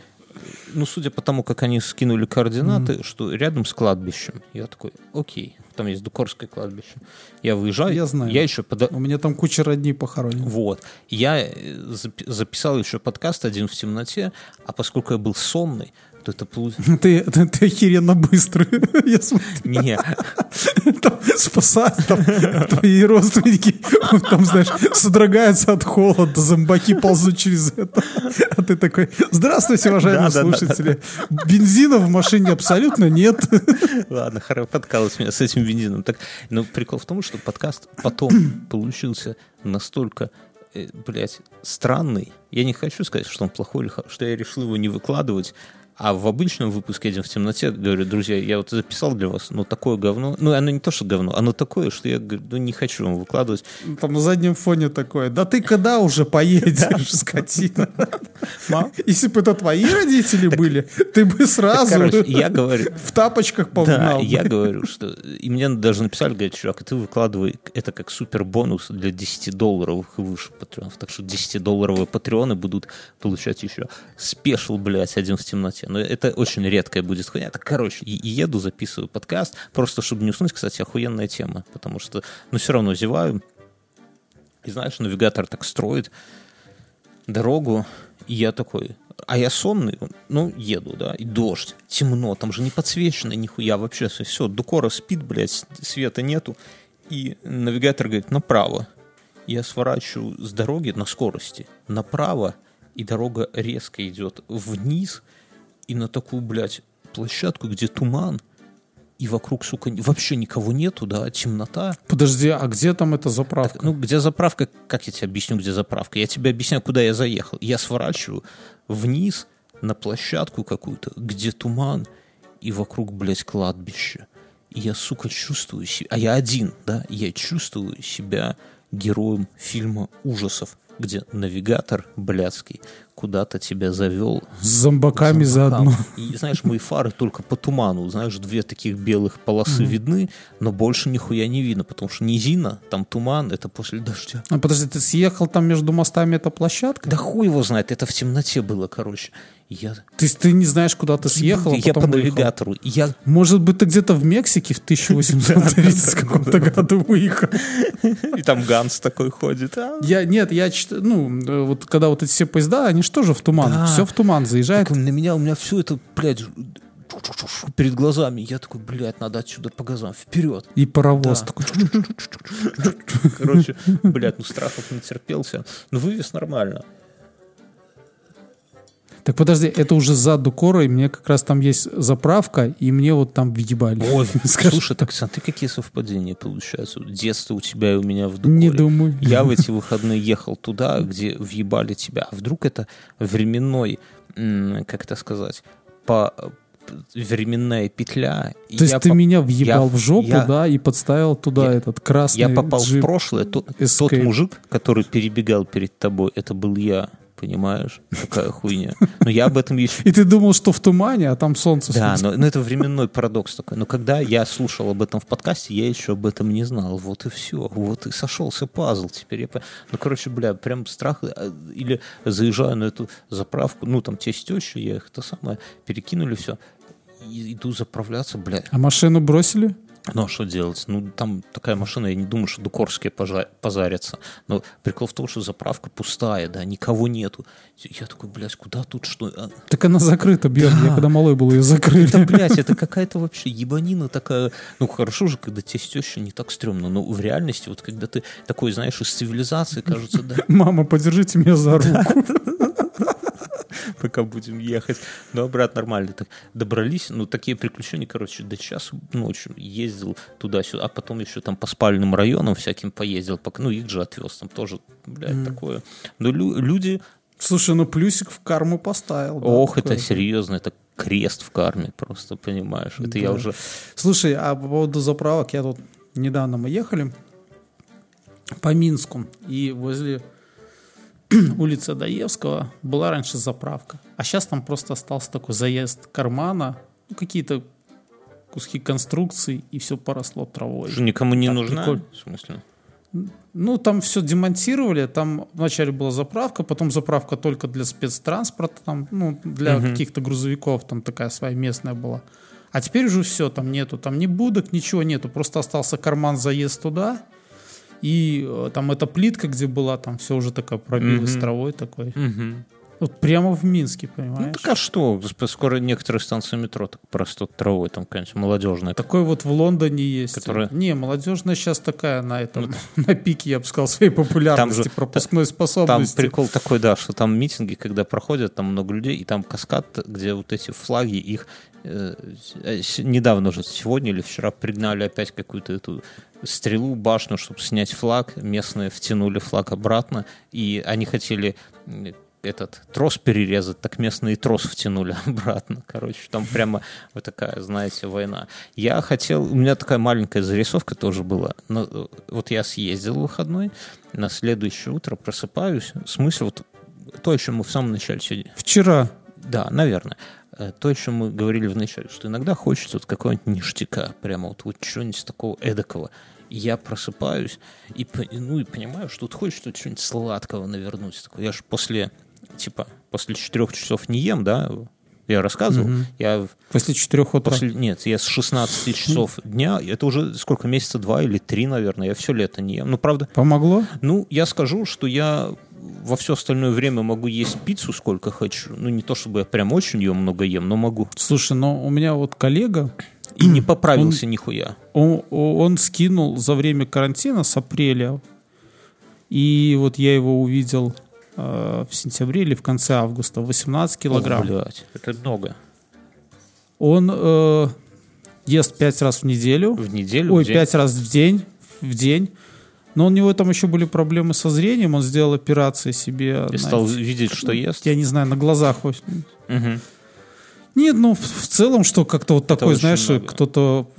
ну, судя по тому, как они скинули координаты, что рядом с кладбищем. Я такой, окей, там есть Дукорское кладбище. Я выезжаю, Я знаю. я еще подо- У меня там куча родней похоронена. вот. Я э, запи- записал еще подкаст один в темноте, а поскольку я был сонный, то это получилось... (laughs) Ты, ты, ты охеренно быстрый. (laughs) Я смотрю, Не, (laughs) там спасать, там твои родственники, там, знаешь, содрогаются от холода, зомбаки ползут через это. А ты такой, здравствуйте, уважаемые Да, да, да, слушатели. Бензина в машине абсолютно нет. ладно, хоро- подкалывать меня с этим бензином. Так, но прикол в том, что подкаст потом (clears throat) получился настолько э, блядь, странный. Я не хочу сказать, что он плохой или что я решил его не выкладывать. А в обычном выпуске «Один в темноте» говорю, друзья, я вот записал для вас, ну, такое говно. Ну, оно не то, что говно, оно такое, что я ну, не хочу вам выкладывать. Там на заднем фоне такое, да ты когда уже поедешь, скотина? (laughs) Если бы это твои родители были, ты бы сразу я говорю, в тапочках Да, погнал. я говорю, что... И мне даже написали, говорят, чувак, ты выкладывай это как супер бонус для 10-долларовых и выше патреонов. Так что 10-долларовые патреоны будут получать еще спешл, блядь, один в темноте. Но это очень редкая будет хуйня. Так, короче, и, и еду, записываю подкаст, просто чтобы не уснуть, кстати, охуенная тема. Потому что, ну, все равно зеваю. И знаешь, навигатор так строит дорогу, и я такой, а я сонный, ну, еду, да, и дождь, темно, там же не подсвечено нихуя вообще, все, Дукора спит, блядь, света нету, и навигатор говорит, направо. Я сворачиваю с дороги на скорости направо, и дорога резко идет вниз, и на такую, блядь, площадку, где туман, и вокруг, сука, вообще никого нету, да, темнота. Подожди, а где там эта заправка? Ну, где заправка, как я тебе объясню, где заправка? Я тебе объясняю, куда я заехал. Я сворачиваю вниз на площадку какую-то, где туман, и вокруг, блядь, кладбище. И я, сука, чувствую себя... А я один, да? Я чувствую себя героем фильма ужасов, где навигатор блядский куда-то тебя завел С зомбаками зомбакам. заодно. И знаешь, мои фары только по туману, знаешь, две таких белых полосы видны, но больше нихуя не видно, потому что низина, там туман, это после дождя. А подожди, ты съехал там между мостами, эта площадка? Да хуй его знает, это в темноте было, короче. Я, Ты, ты не знаешь, куда ты съехал, а я по выехал? навигатору. Я, Может быть, ты где-то в Мексике в 1830 каком-то году выехал. и там Ганс такой ходит. а? Я, нет, я ну, э, вот когда вот эти все поезда, они же тоже в туман. Да. Все в туман заезжает. Так на меня, у меня все это, блядь, перед глазами. Я такой, блядь, надо отсюда по газам, вперед. И паровоз Да. такой. Короче, блядь, ну страхов не терпелся. Ну вывез нормально. Так подожди, это уже за Дукора, и мне как раз там есть заправка, и мне вот там въебали. Ой, (laughs) слушай, так смотри, какие совпадения получаются. Детство у тебя и у меня в Дукоре. Не думаю. Я в эти выходные ехал туда, где въебали тебя. А вдруг это временной, как это сказать, по временная петля. То есть ты поп- меня въебал я- в жопу, я- да, и подставил туда Я- этот красный Я попал джип. в прошлое. Тот, тот мужик, который перебегал перед тобой, это был я. Понимаешь? Такая хуйня. Но я об этом еще И ты думал, что в тумане, а там солнце Да, но, но это временной парадокс такой. Но когда я слушал об этом в подкасте, я еще об этом не знал. Вот и все. Вот и сошелся пазл. Теперь я... Ну, короче, бля, прям страх. а, Или заезжаю на эту заправку, ну, там, те с тещей, я их это самое, перекинули все. И иду заправляться, бля. А машину бросили? Ну, а что делать? Ну, там такая машина, я не думаю, что Дукорские позарятся. Но прикол в том, что заправка пустая, да, никого нету. Я такой, блядь, куда тут что? А, Так она закрыта, Бьерн. Я когда малой был, ее закрыли. Это, блядь, это какая-то вообще ебанина такая. Ну, хорошо же, когда тебе теща не так стрёмно, но в реальности, вот когда ты такой, знаешь, из цивилизации, кажется, да, Мама, подержите меня за руку. (laughs) пока будем ехать. Но обратно нормально. Так добрались, ну, такие приключения, короче, до часу ночью ездил туда-сюда, а потом еще там по спальным районам всяким поездил, пока, ну, их же отвез, там тоже, блядь, такое. Но лю- люди, Слушай, ну плюсик в карму поставил. да, ох, такой. это серьезно, это крест в карме, просто понимаешь. Это я Да. уже... Слушай, а по поводу заправок, я тут недавно мы ехали по Минску, и возле (clears throat) улицы Доевского была раньше заправка. А сейчас там просто остался такой заезд кармана, ну, какие-то куски конструкций, и все поросло травой. Что, никому не Так нужна? прикольно. В смысле? Ну, там все демонтировали, там вначале была заправка, потом заправка только для спецтранспорта, там, ну, для каких-то грузовиков, там такая своя местная была. А теперь уже все, там нету, там ни будок, ничего нету, просто остался карман заезд туда, и э, там эта плитка, где была, там все уже такая пробилась Мгм. травой такой. Мгм. Вот прямо в Минске, Ну, понимаешь? так а что? Скоро некоторые станции метро так просто травой, там какая-нибудь молодежная. Такой вот в Лондоне есть. Которая- Не, молодежная сейчас такая на этом, (laughs) на пике, я бы сказал, своей популярности, же- пропускной Там способности. прикол такой, да, что там митинги, когда проходят, там много людей, и там каскад, где вот эти флаги, их э, с- недавно уже, сегодня или вчера пригнали опять какую-то эту стрелу, башню, чтобы снять флаг, местные втянули флаг обратно, и они хотели этот трос перерезать, так местные трос втянули (laughs) обратно. Короче, там прямо вот такая, знаете, война. Я хотел, у меня такая маленькая зарисовка тоже была. Но, э, вот я съездил в выходной, на следующее утро просыпаюсь. Смысл вот то, о чем мы в самом начале сегодня. Вчера Да, наверное. Э, То, о чем мы говорили в начале, что иногда хочется вот какого-нибудь ништяка, прямо вот, вот чего-нибудь такого эдакого. И я просыпаюсь и, ну, и понимаю, что тут хочется вот чего-нибудь сладкого навернуть. Такое. Я же после, типа, после четырех часов не ем, да, я рассказывал. Я в- После четырех утра. После, нет, я с 16 часов дня, это уже сколько, месяца два или три, наверное, я все лето не ем. Ну, правда, Помогло? ну, я скажу, что я во все остальное время могу есть пиццу сколько хочу. Ну, не то, чтобы я прям очень ее много ем, но могу. Слушай, но у меня вот коллега, И не поправился нихуя. он, он скинул за время карантина с апреля, и вот я его увидел э, в сентябре или в конце августа, 18 килограмм. О, блядь, это много. Он э, ест 5 раз в неделю, В неделю? ой, в день? 5 раз в день, в день. Но у него там еще были проблемы со зрением, он сделал операции себе. Ты на- стал видеть, что ест? Я не знаю, на глазах. Мгм. Нет, ну в в целом, что как-то вот такой, очень знаешь, много. кто-то,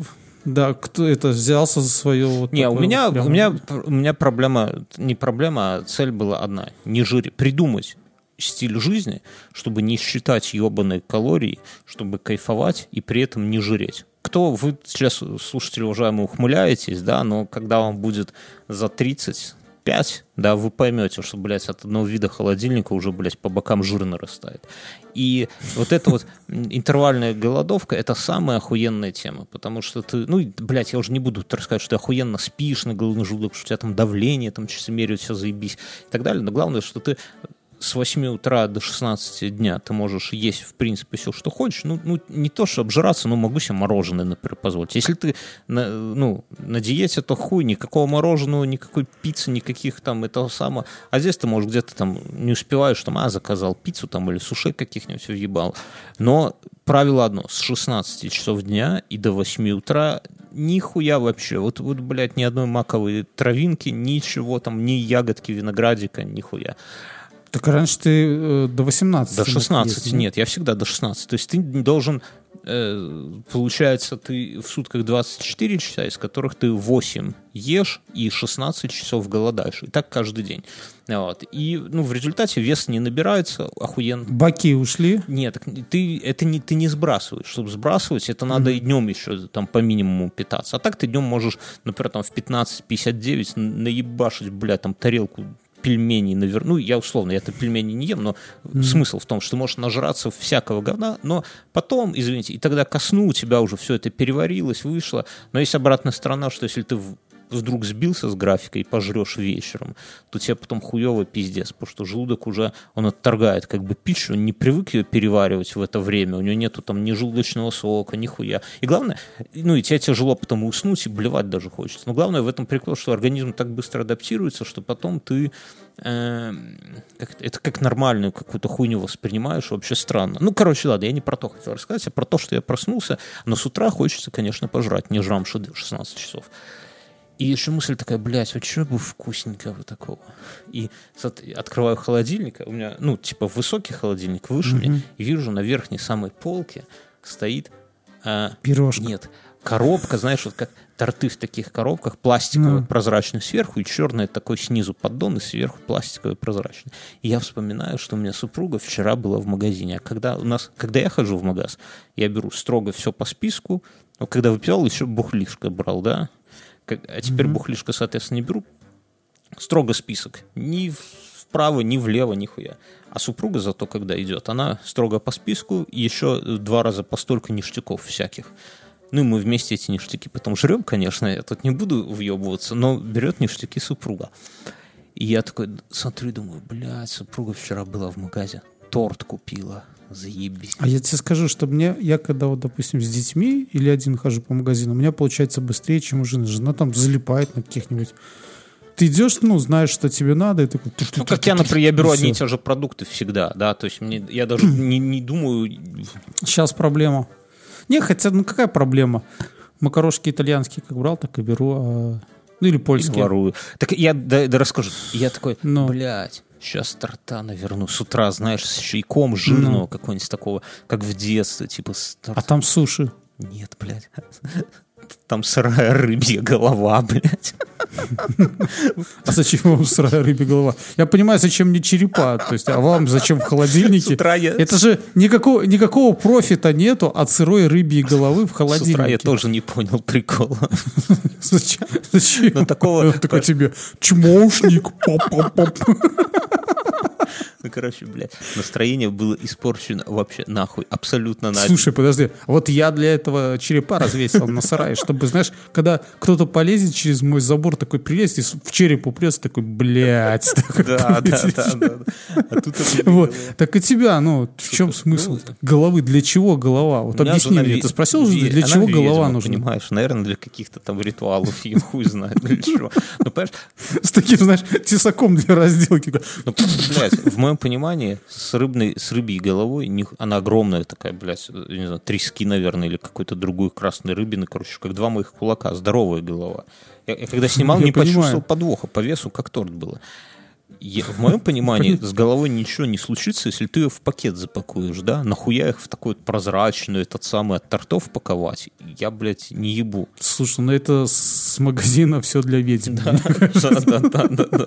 да, кто это взялся за свое вот Не, у меня, вот у, меня, у меня проблема, не проблема, а цель была одна. Не жире. Придумать стиль жизни, чтобы не считать ебаные калории, чтобы кайфовать и при этом не жиреть. Кто вы сейчас, слушатели уважаемые, ухмыляетесь, да, но когда вам будет за 35, да, вы поймете, что, блядь, от одного вида холодильника уже, блядь, по бокам жир нарастает. И вот эта вот интервальная голодовка – это самая охуенная тема, потому что ты, ну, блядь, я уже не буду рассказывать, что ты охуенно спишь на голодный желудок, что у тебя там давление, там часомерие, все заебись и так далее, но главное, что ты с 8 утра до 16 дня ты можешь есть, в принципе, все, что хочешь. Ну, ну не то, что обжираться, но могу себе мороженое, например, позволить. Если ты на, ну, на диете, то хуй, никакого мороженого, никакой пиццы, никаких там этого самого. А здесь ты можешь где-то там не успеваешь, там, а, заказал пиццу там или суши каких-нибудь въебал. Но правило одно, с 16 часов дня и до 8 утра нихуя вообще. Вот, вот, блядь, ни одной маковой травинки, ничего там, ни ягодки, виноградика, нихуя. Так раньше ты э, до 18. До мог 16 есть, нет, я всегда до 16. То есть ты должен, э, получается, ты в сутках 24 часа, из которых ты 8 ешь и 16 часов голодаешь. И так каждый день. Вот. И ну, в результате вес не набирается охуенно. Баки ушли. Нет, ты, это не, ты не сбрасываешь. Чтобы сбрасывать, это надо и днем еще там по минимуму питаться. А так ты днем можешь, например, там в 15.59 наебашить, бля, там тарелку пельменей навер... Ну, я условно, я-то пельмени не ем, но смысл в том, что ты можешь нажраться всякого говна, но потом, извините, и тогда ко сну у тебя уже все это переварилось, вышло. Но есть обратная сторона, что если ты вдруг сбился с графика и пожрешь вечером, то тебе потом хуево пиздец, потому что желудок уже, он отторгает как бы пищу, он не привык ее переваривать в это время, у него нету там ни желудочного сока, ни хуя. И главное, ну и тебе тяжело потом уснуть, и блевать даже хочется. Но главное в этом прикол, что организм так быстро адаптируется, что потом ты эм, как это как нормальную какую-то хуйню воспринимаешь, вообще странно. Ну, короче, ладно, я не про то хотел рассказать, а про то, что я проснулся, но с утра хочется, конечно, пожрать, не жрам 16 часов. И еще мысль такая, блядь, вот что бы вкусненького такого? И открываю холодильник, а у меня, ну, типа высокий холодильник, выше меня, и вижу на верхней самой полке стоит... а, Пирожка. Нет, коробка, знаешь, вот как торты в таких коробках, пластиковый, Ну. прозрачный сверху, и черный такой снизу поддон, и сверху пластиковый, прозрачный. И я вспоминаю, что у меня супруга вчера была в магазине, а когда у нас, когда я хожу в магаз, я беру строго все по списку, но когда выпивал, еще бухлишко брал, да, а теперь бухлишко, соответственно, не беру, строго список. Ни вправо, ни влево, нихуя. А супруга зато, когда идет, она строго по списку, еще два раза по столько ништяков всяких. Ну и мы вместе эти ништяки потом жрем, конечно, я тут не буду въебываться, но берет ништяки супруга. И я такой смотрю и думаю, блядь, супруга вчера была в магазе, торт купила, заебись. А я тебе скажу, что мне, я когда вот, допустим, с детьми или один хожу по магазину, у меня получается быстрее, чем у жены. Жена там залипает на каких-нибудь... Ты идешь, ну, знаешь, что тебе надо, и такой... Ну, как я, например, я беру И одни и те же продукты всегда, да, то есть мне, я даже (clears throat) не, не думаю, Сейчас проблема. Не, хотя, ну какая проблема? Макарошки итальянские как брал, так и беру. а- Ну или и польские. ворую. Так я да, да расскажу. И Я такой, Ну. блядь, сейчас торта наверну с утра, знаешь, с чайком жирного Ну. какого-нибудь такого, как в детстве, типа с торт- А там суши. Нет, блядь. Там сырая рыбья голова, блядь. А зачем вам сырая рыбья голова? Я понимаю, зачем мне черепа. То есть, а вам зачем в С холодильнике? я, Это же никакого, никакого профита нету от сырой рыбьей головы в с холодильнике. утра я тоже не понял прикола. Зачем? Зачем? Но такого- такой тебе чмошник. поп-поп-поп. Ну, короче, блядь, настроение было испорчено вообще нахуй, абсолютно на Слушай, подожди, вот я для этого черепа развесил на сарае, чтобы, знаешь, когда кто-то полезет через мой забор, такой прилезет и в череп упрется, такой, блядь. (laughs) Да, да, да. А (laughs) Вот. Так и тебя, ну, в чем смысл головы? Для чего голова? Вот объясни мне, ты спросил ве- для чего голова нужна? Понимаешь, наверное, для каких-то там ритуалов, я хуй знает для чего. Ну, понимаешь, (laughs) С таким, знаешь, тесаком для разделки. ну, блядь, в моем понимании, с рыбной, с рыбьей головой, них- она огромная такая, блядь, не знаю, трески, наверное, или какой-то другой красной рыбины, короче, как два моих кулака, здоровая голова. Я, я когда снимал, Я не понимаю. почувствовал подвоха, по весу как торт было. Я- в моем понимании с головой ничего не случится, если ты ее в пакет запакуешь, да? Нахуя их в такой прозрачную, этот самый от тортов паковать? Я, блядь, не ебу. Слушай, ну это с магазина все для ведьм. Да, да, да, да, да.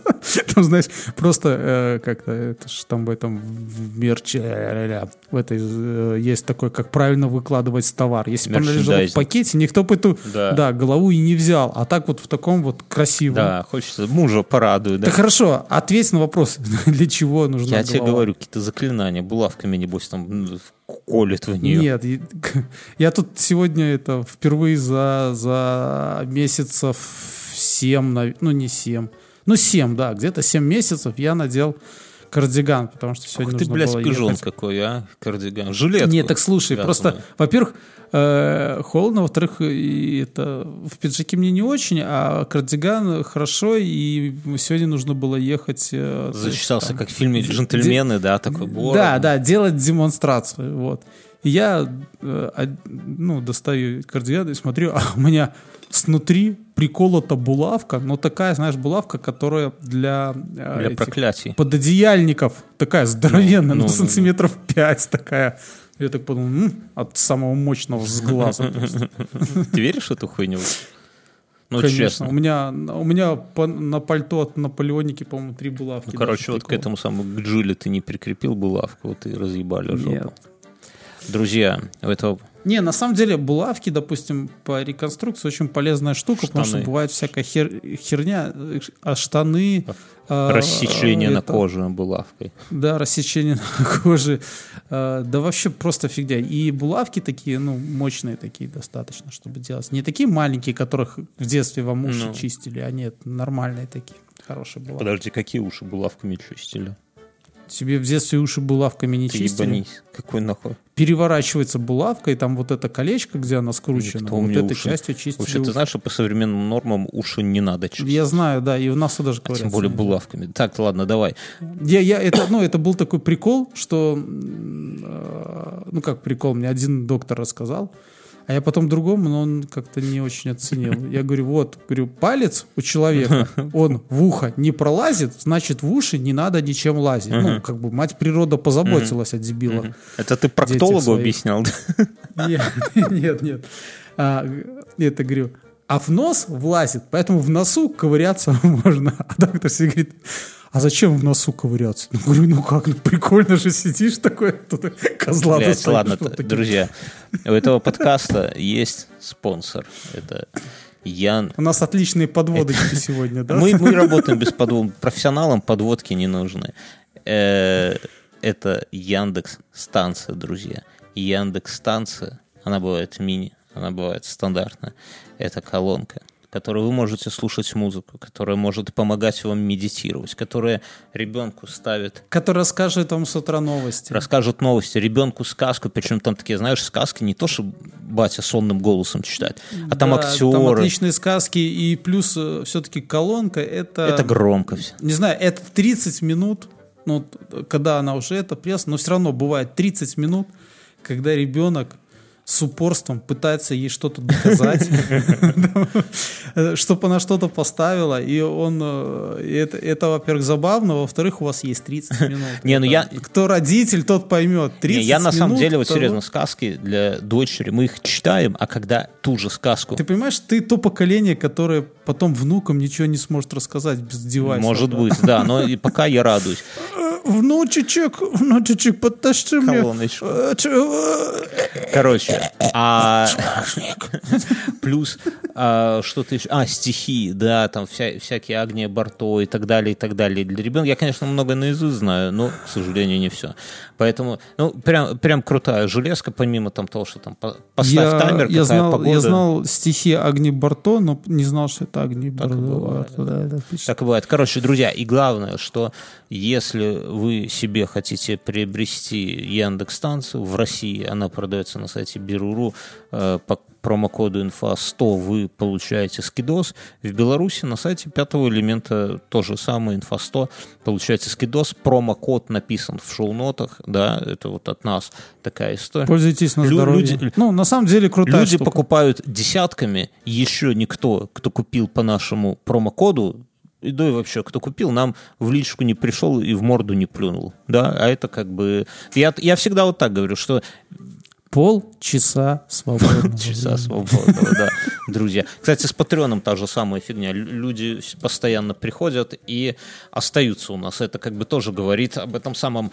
Там, знаешь, просто э, как-то, это ж там в этом в мерче, в этой э, есть такой, как правильно выкладывать товар. Если бы она лежала в пакете, никто бы эту Да. да, голову и не взял. А так вот в таком вот красивом. Да, хочется мужа порадую, да. Так хорошо, ответь на вопрос, (laughs) для чего нужна Я тебе голова? говорю, какие-то заклинания, булавками, небось, там колет в нее. Нет, и- (laughs) я тут сегодня это впервые за, за месяцев 7, ну не 7, ну 7, да, где-то 7 месяцев я надел кардиган, потому что сегодня Ух ты, нужно блядь, было пижон ехать. какой, а? Кардиган. Жилетку. Нет, так слушай, вязаную. просто, во-первых, э, холодно, во-вторых, и это в пиджаке мне не очень, а кардиган хорошо, и сегодня нужно было ехать. э, то есть Зачесался, там- как в фильме «Джентльмены», да, такой бороду. Да, да, делать демонстрацию. Вот. И я э, ну, достаю кардиган и смотрю, а у меня снутри приколота булавка, но такая, знаешь, булавка, которая для, э, Для этих проклятий. пододеяльников, такая здоровенная, Ну, на ну, сантиметров 5 такая. Я так подумал, «М, от самого мощного сглаза. (laughs) просто». Ты веришь в эту хуйню? Ну, Конечно. честно. У меня, у меня по- на пальто от Наполеоники, по-моему, три булавки. Ну, короче, вот к прикол. этому самому к Джиле ты не прикрепил булавку, вот и разъебали жопу. Нет. Друзья, у этого Не, на самом деле булавки, допустим, по реконструкции очень полезная штука, потому что Штаны. бывает всякая хер- херня, а штаны... э, Рассечение на это- коже булавкой. Да, рассечение на коже. Э, Да вообще просто фигня. И булавки такие, ну, мощные такие достаточно, чтобы делать. Не такие маленькие, которых в детстве вам уши Ну. чистили, а нет, нормальные такие. Хорошие булавки. Подожди, какие уши булавками чистили? Тебе в детстве уши булавками не Ты чистили? ебанись. Какой нахуй? Переворачивается булавка, и там вот это колечко, где она скручена, Никто вот этой уши- частью чистили Вообще, ты уши. знаешь, что по современным нормам уши не надо чистить? Я знаю, да, и у нас даже А говорят. тем более булавками. Так, ладно, давай. Я, я, это, ну, это был такой прикол, что, э, ну, как прикол, мне один доктор рассказал, а я потом другому, но он как-то не очень оценил. Я говорю, вот, говорю, палец у человека, (laughs) он в ухо не пролазит, значит, в уши не надо ничем лазить. Ну, как бы мать природа позаботилась о дебилах. Это ты проктологу объяснял? Нет, (laughs) нет, нет. А, это говорю, а в нос влазит, поэтому в носу ковыряться (laughs) можно. А доктор себе говорит, а зачем в носу ковыряться? Ну, говорю, ну как, ну прикольно же сидишь такой, тут козла Блядь, достаешь, ладно, вот т- такие. друзья. У этого подкаста есть спонсор. Это Ян. У нас отличные подводочки сегодня, да? Мы, мы работаем без подводок. Профессионалам подводки не нужны. Э, Это Яндекс станция, друзья. Яндекс станция, она бывает мини, она бывает стандартная. Это колонка, которой вы можете слушать музыку, которая может помогать вам медитировать, которая ребенку ставит Который расскажет вам с утра новости. расскажут новости, ребенку сказку, причем там такие, знаешь, сказки не то, что батя сонным голосом читает, а там Да, актеры. Там отличные сказки, и плюс все-таки колонка это... Это громко все. не знаю, это 30 минут, ну, когда она уже это пресс, но все равно бывает 30 минут, когда ребенок с упорством пытается ей что-то доказать, (laughs) чтобы она что-то поставила, и он, э, это, это, во-первых, забавно, во-вторых, у вас есть 30 минут. (laughs) Не, ну я- Кто родитель, тот поймет. 30 Не, я на самом деле, вот серьезно, сказки для дочери, мы их читаем, а когда ту же сказку, Ты понимаешь, ты то поколение, которое потом внукам ничего не сможет рассказать без девайса. может да? быть, да, но и пока я радуюсь. Внучечек, внучечек, подтащи мне. Э, э, Короче, а плюс а, что-то еще, а стихи, да, там вся, всякие Агния Барто и так далее, и так далее. Для ребенка я, конечно, много наизусть знаю, но, к сожалению, не все. Поэтому, ну, прям, прям крутая железка, помимо там того, что там по- поставь Я, таймер, какая я, знал, погода. я знал стихи Агни Барто, но не знал, что это Агни Барто. бывает, Да, отлично. Так и бывает. Короче, друзья, и главное, что если вы себе хотите приобрести Яндекс станцию в России, она продается на сайте Беруру э, промокоду инфа 100 вы получаете скидос. В Беларуси на сайте пятого элемента то же самое, инфа 100, получаете скидос. Промокод написан в шоу-нотах, да, это вот от нас такая история. Пользуйтесь на Лю- здоровье. люди- ну, на самом деле, крутая Люди штука. покупают десятками, еще никто, кто купил по нашему промокоду, и да и вообще, кто купил, нам в личку не пришел и в морду не плюнул. Да, а это как бы... Я, я всегда вот так говорю, что Полчаса свободного часа времени. свободного, да, друзья. Кстати, с Патреоном та же самая фигня. Лю- Люди постоянно приходят и остаются у нас. Это как бы тоже говорит об этом самом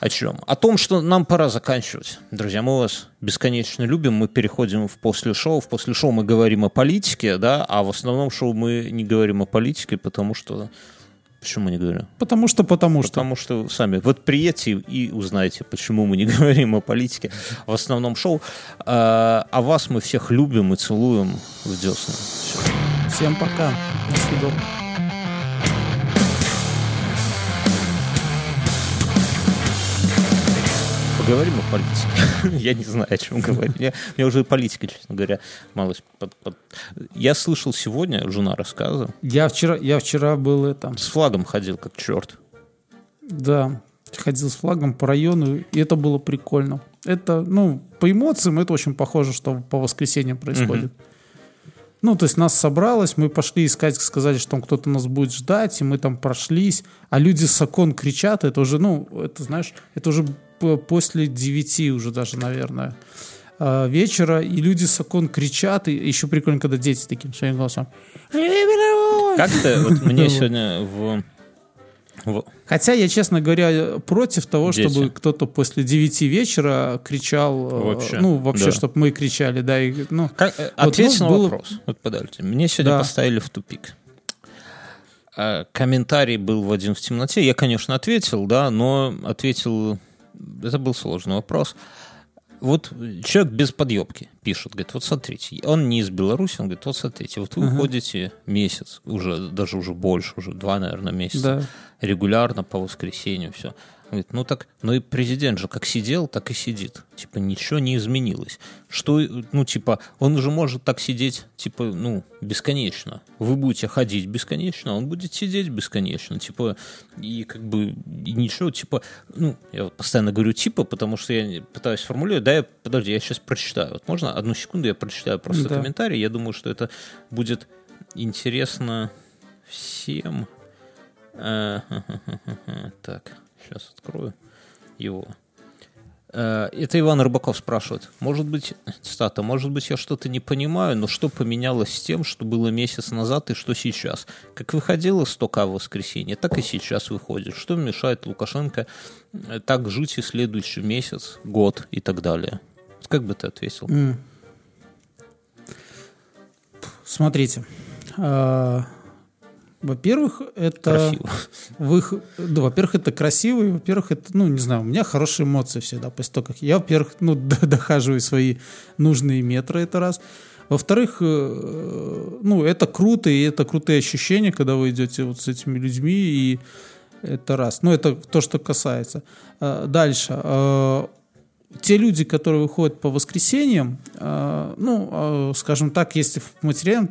о чем? О том, что нам пора заканчивать. Друзья, мы вас бесконечно любим. Мы переходим в после шоу. В после шоу мы говорим о политике, да, а в основном шоу мы не говорим о политике, потому что... Почему не говорю? Потому что, потому что. Потому что сами вот приедете и узнаете, почему мы не (laughs) говорим о политике в основном шоу. А, а вас мы всех любим и целуем в десны. Всё. Всем пока. До свидания. Поговорим о политике. (laughs) Я не знаю, о чем говорить. Я- Мне уже политика, честно говоря, малость под- под- Я слышал сегодня, жена рассказа, Я вчера, я вчера был это, с флагом ходил как черт. да, ходил с флагом по району, и это было прикольно. Это, ну, по эмоциям это очень похоже, что по воскресеньям происходит. Ну, то есть нас собралось, мы пошли искать, сказали, что там кто-то нас будет ждать, и мы там прошлись, а люди с окон кричат, это уже, ну, это, знаешь, это уже после девяти уже даже, наверное, а, вечера, и люди с окон кричат, и еще прикольно, когда дети таким своим голосом. Как-то вот (laughs) мне сегодня в. Хотя я, честно говоря, против того, Дети. чтобы кто-то после 9 вечера кричал. э, Вообще, Ну, вообще, да. чтобы мы кричали, да. И, ну, Как, э, Вот, ответь ну, на было- вопрос. Вот подождите. Мне сегодня Да. поставили в тупик. А, Комментарий был в один в темноте. Я, конечно, ответил, да, но ответил... Это был сложный вопрос. Вот человек без подъебки пишет, говорит, вот смотрите, он не из Беларуси, он говорит, вот смотрите, вот вы ходите месяц, уже даже уже больше, уже два, наверное, месяца, Да. регулярно по воскресенью, все. Говорит, ну так, ну и президент же как сидел, так и сидит. Типа ничего не изменилось. Что, ну типа, он уже может так сидеть, типа, ну, бесконечно. Вы будете ходить бесконечно, он будет сидеть бесконечно. Типа, и как бы, и ничего, типа, ну, я вот постоянно говорю типа, потому что я пытаюсь формулировать. Да, я, подожди, я сейчас прочитаю. Вот можно одну секунду я прочитаю просто Да. комментарий. Я думаю, что это будет интересно всем. Э, (laughs) Так, сейчас открою его. Э, Это Иван Рыбаков спрашивает. Может быть, цитата, может быть, я что-то не понимаю, но что поменялось с тем, что было месяц назад и что сейчас? Как выходило 100к в воскресенье, так и сейчас выходит. Что мешает Лукашенко э, так жить и следующий месяц, год и так далее? Как бы ты ответил? Смотрите. Во-первых, это... Красиво. в их- да, во-первых, это красиво, и, во-первых, это, ну, не знаю, у меня хорошие эмоции всегда после того, как я, во-первых, ну, (laughs) дохаживаю свои нужные метры, это раз. Во-вторых, э, ну, это круто, и это крутые ощущения, когда вы идете вот с этими людьми, и это раз. Ну, это то, что касается. А, Дальше. А, Те люди, которые выходят по воскресеньям, ну, скажем так, если в материальном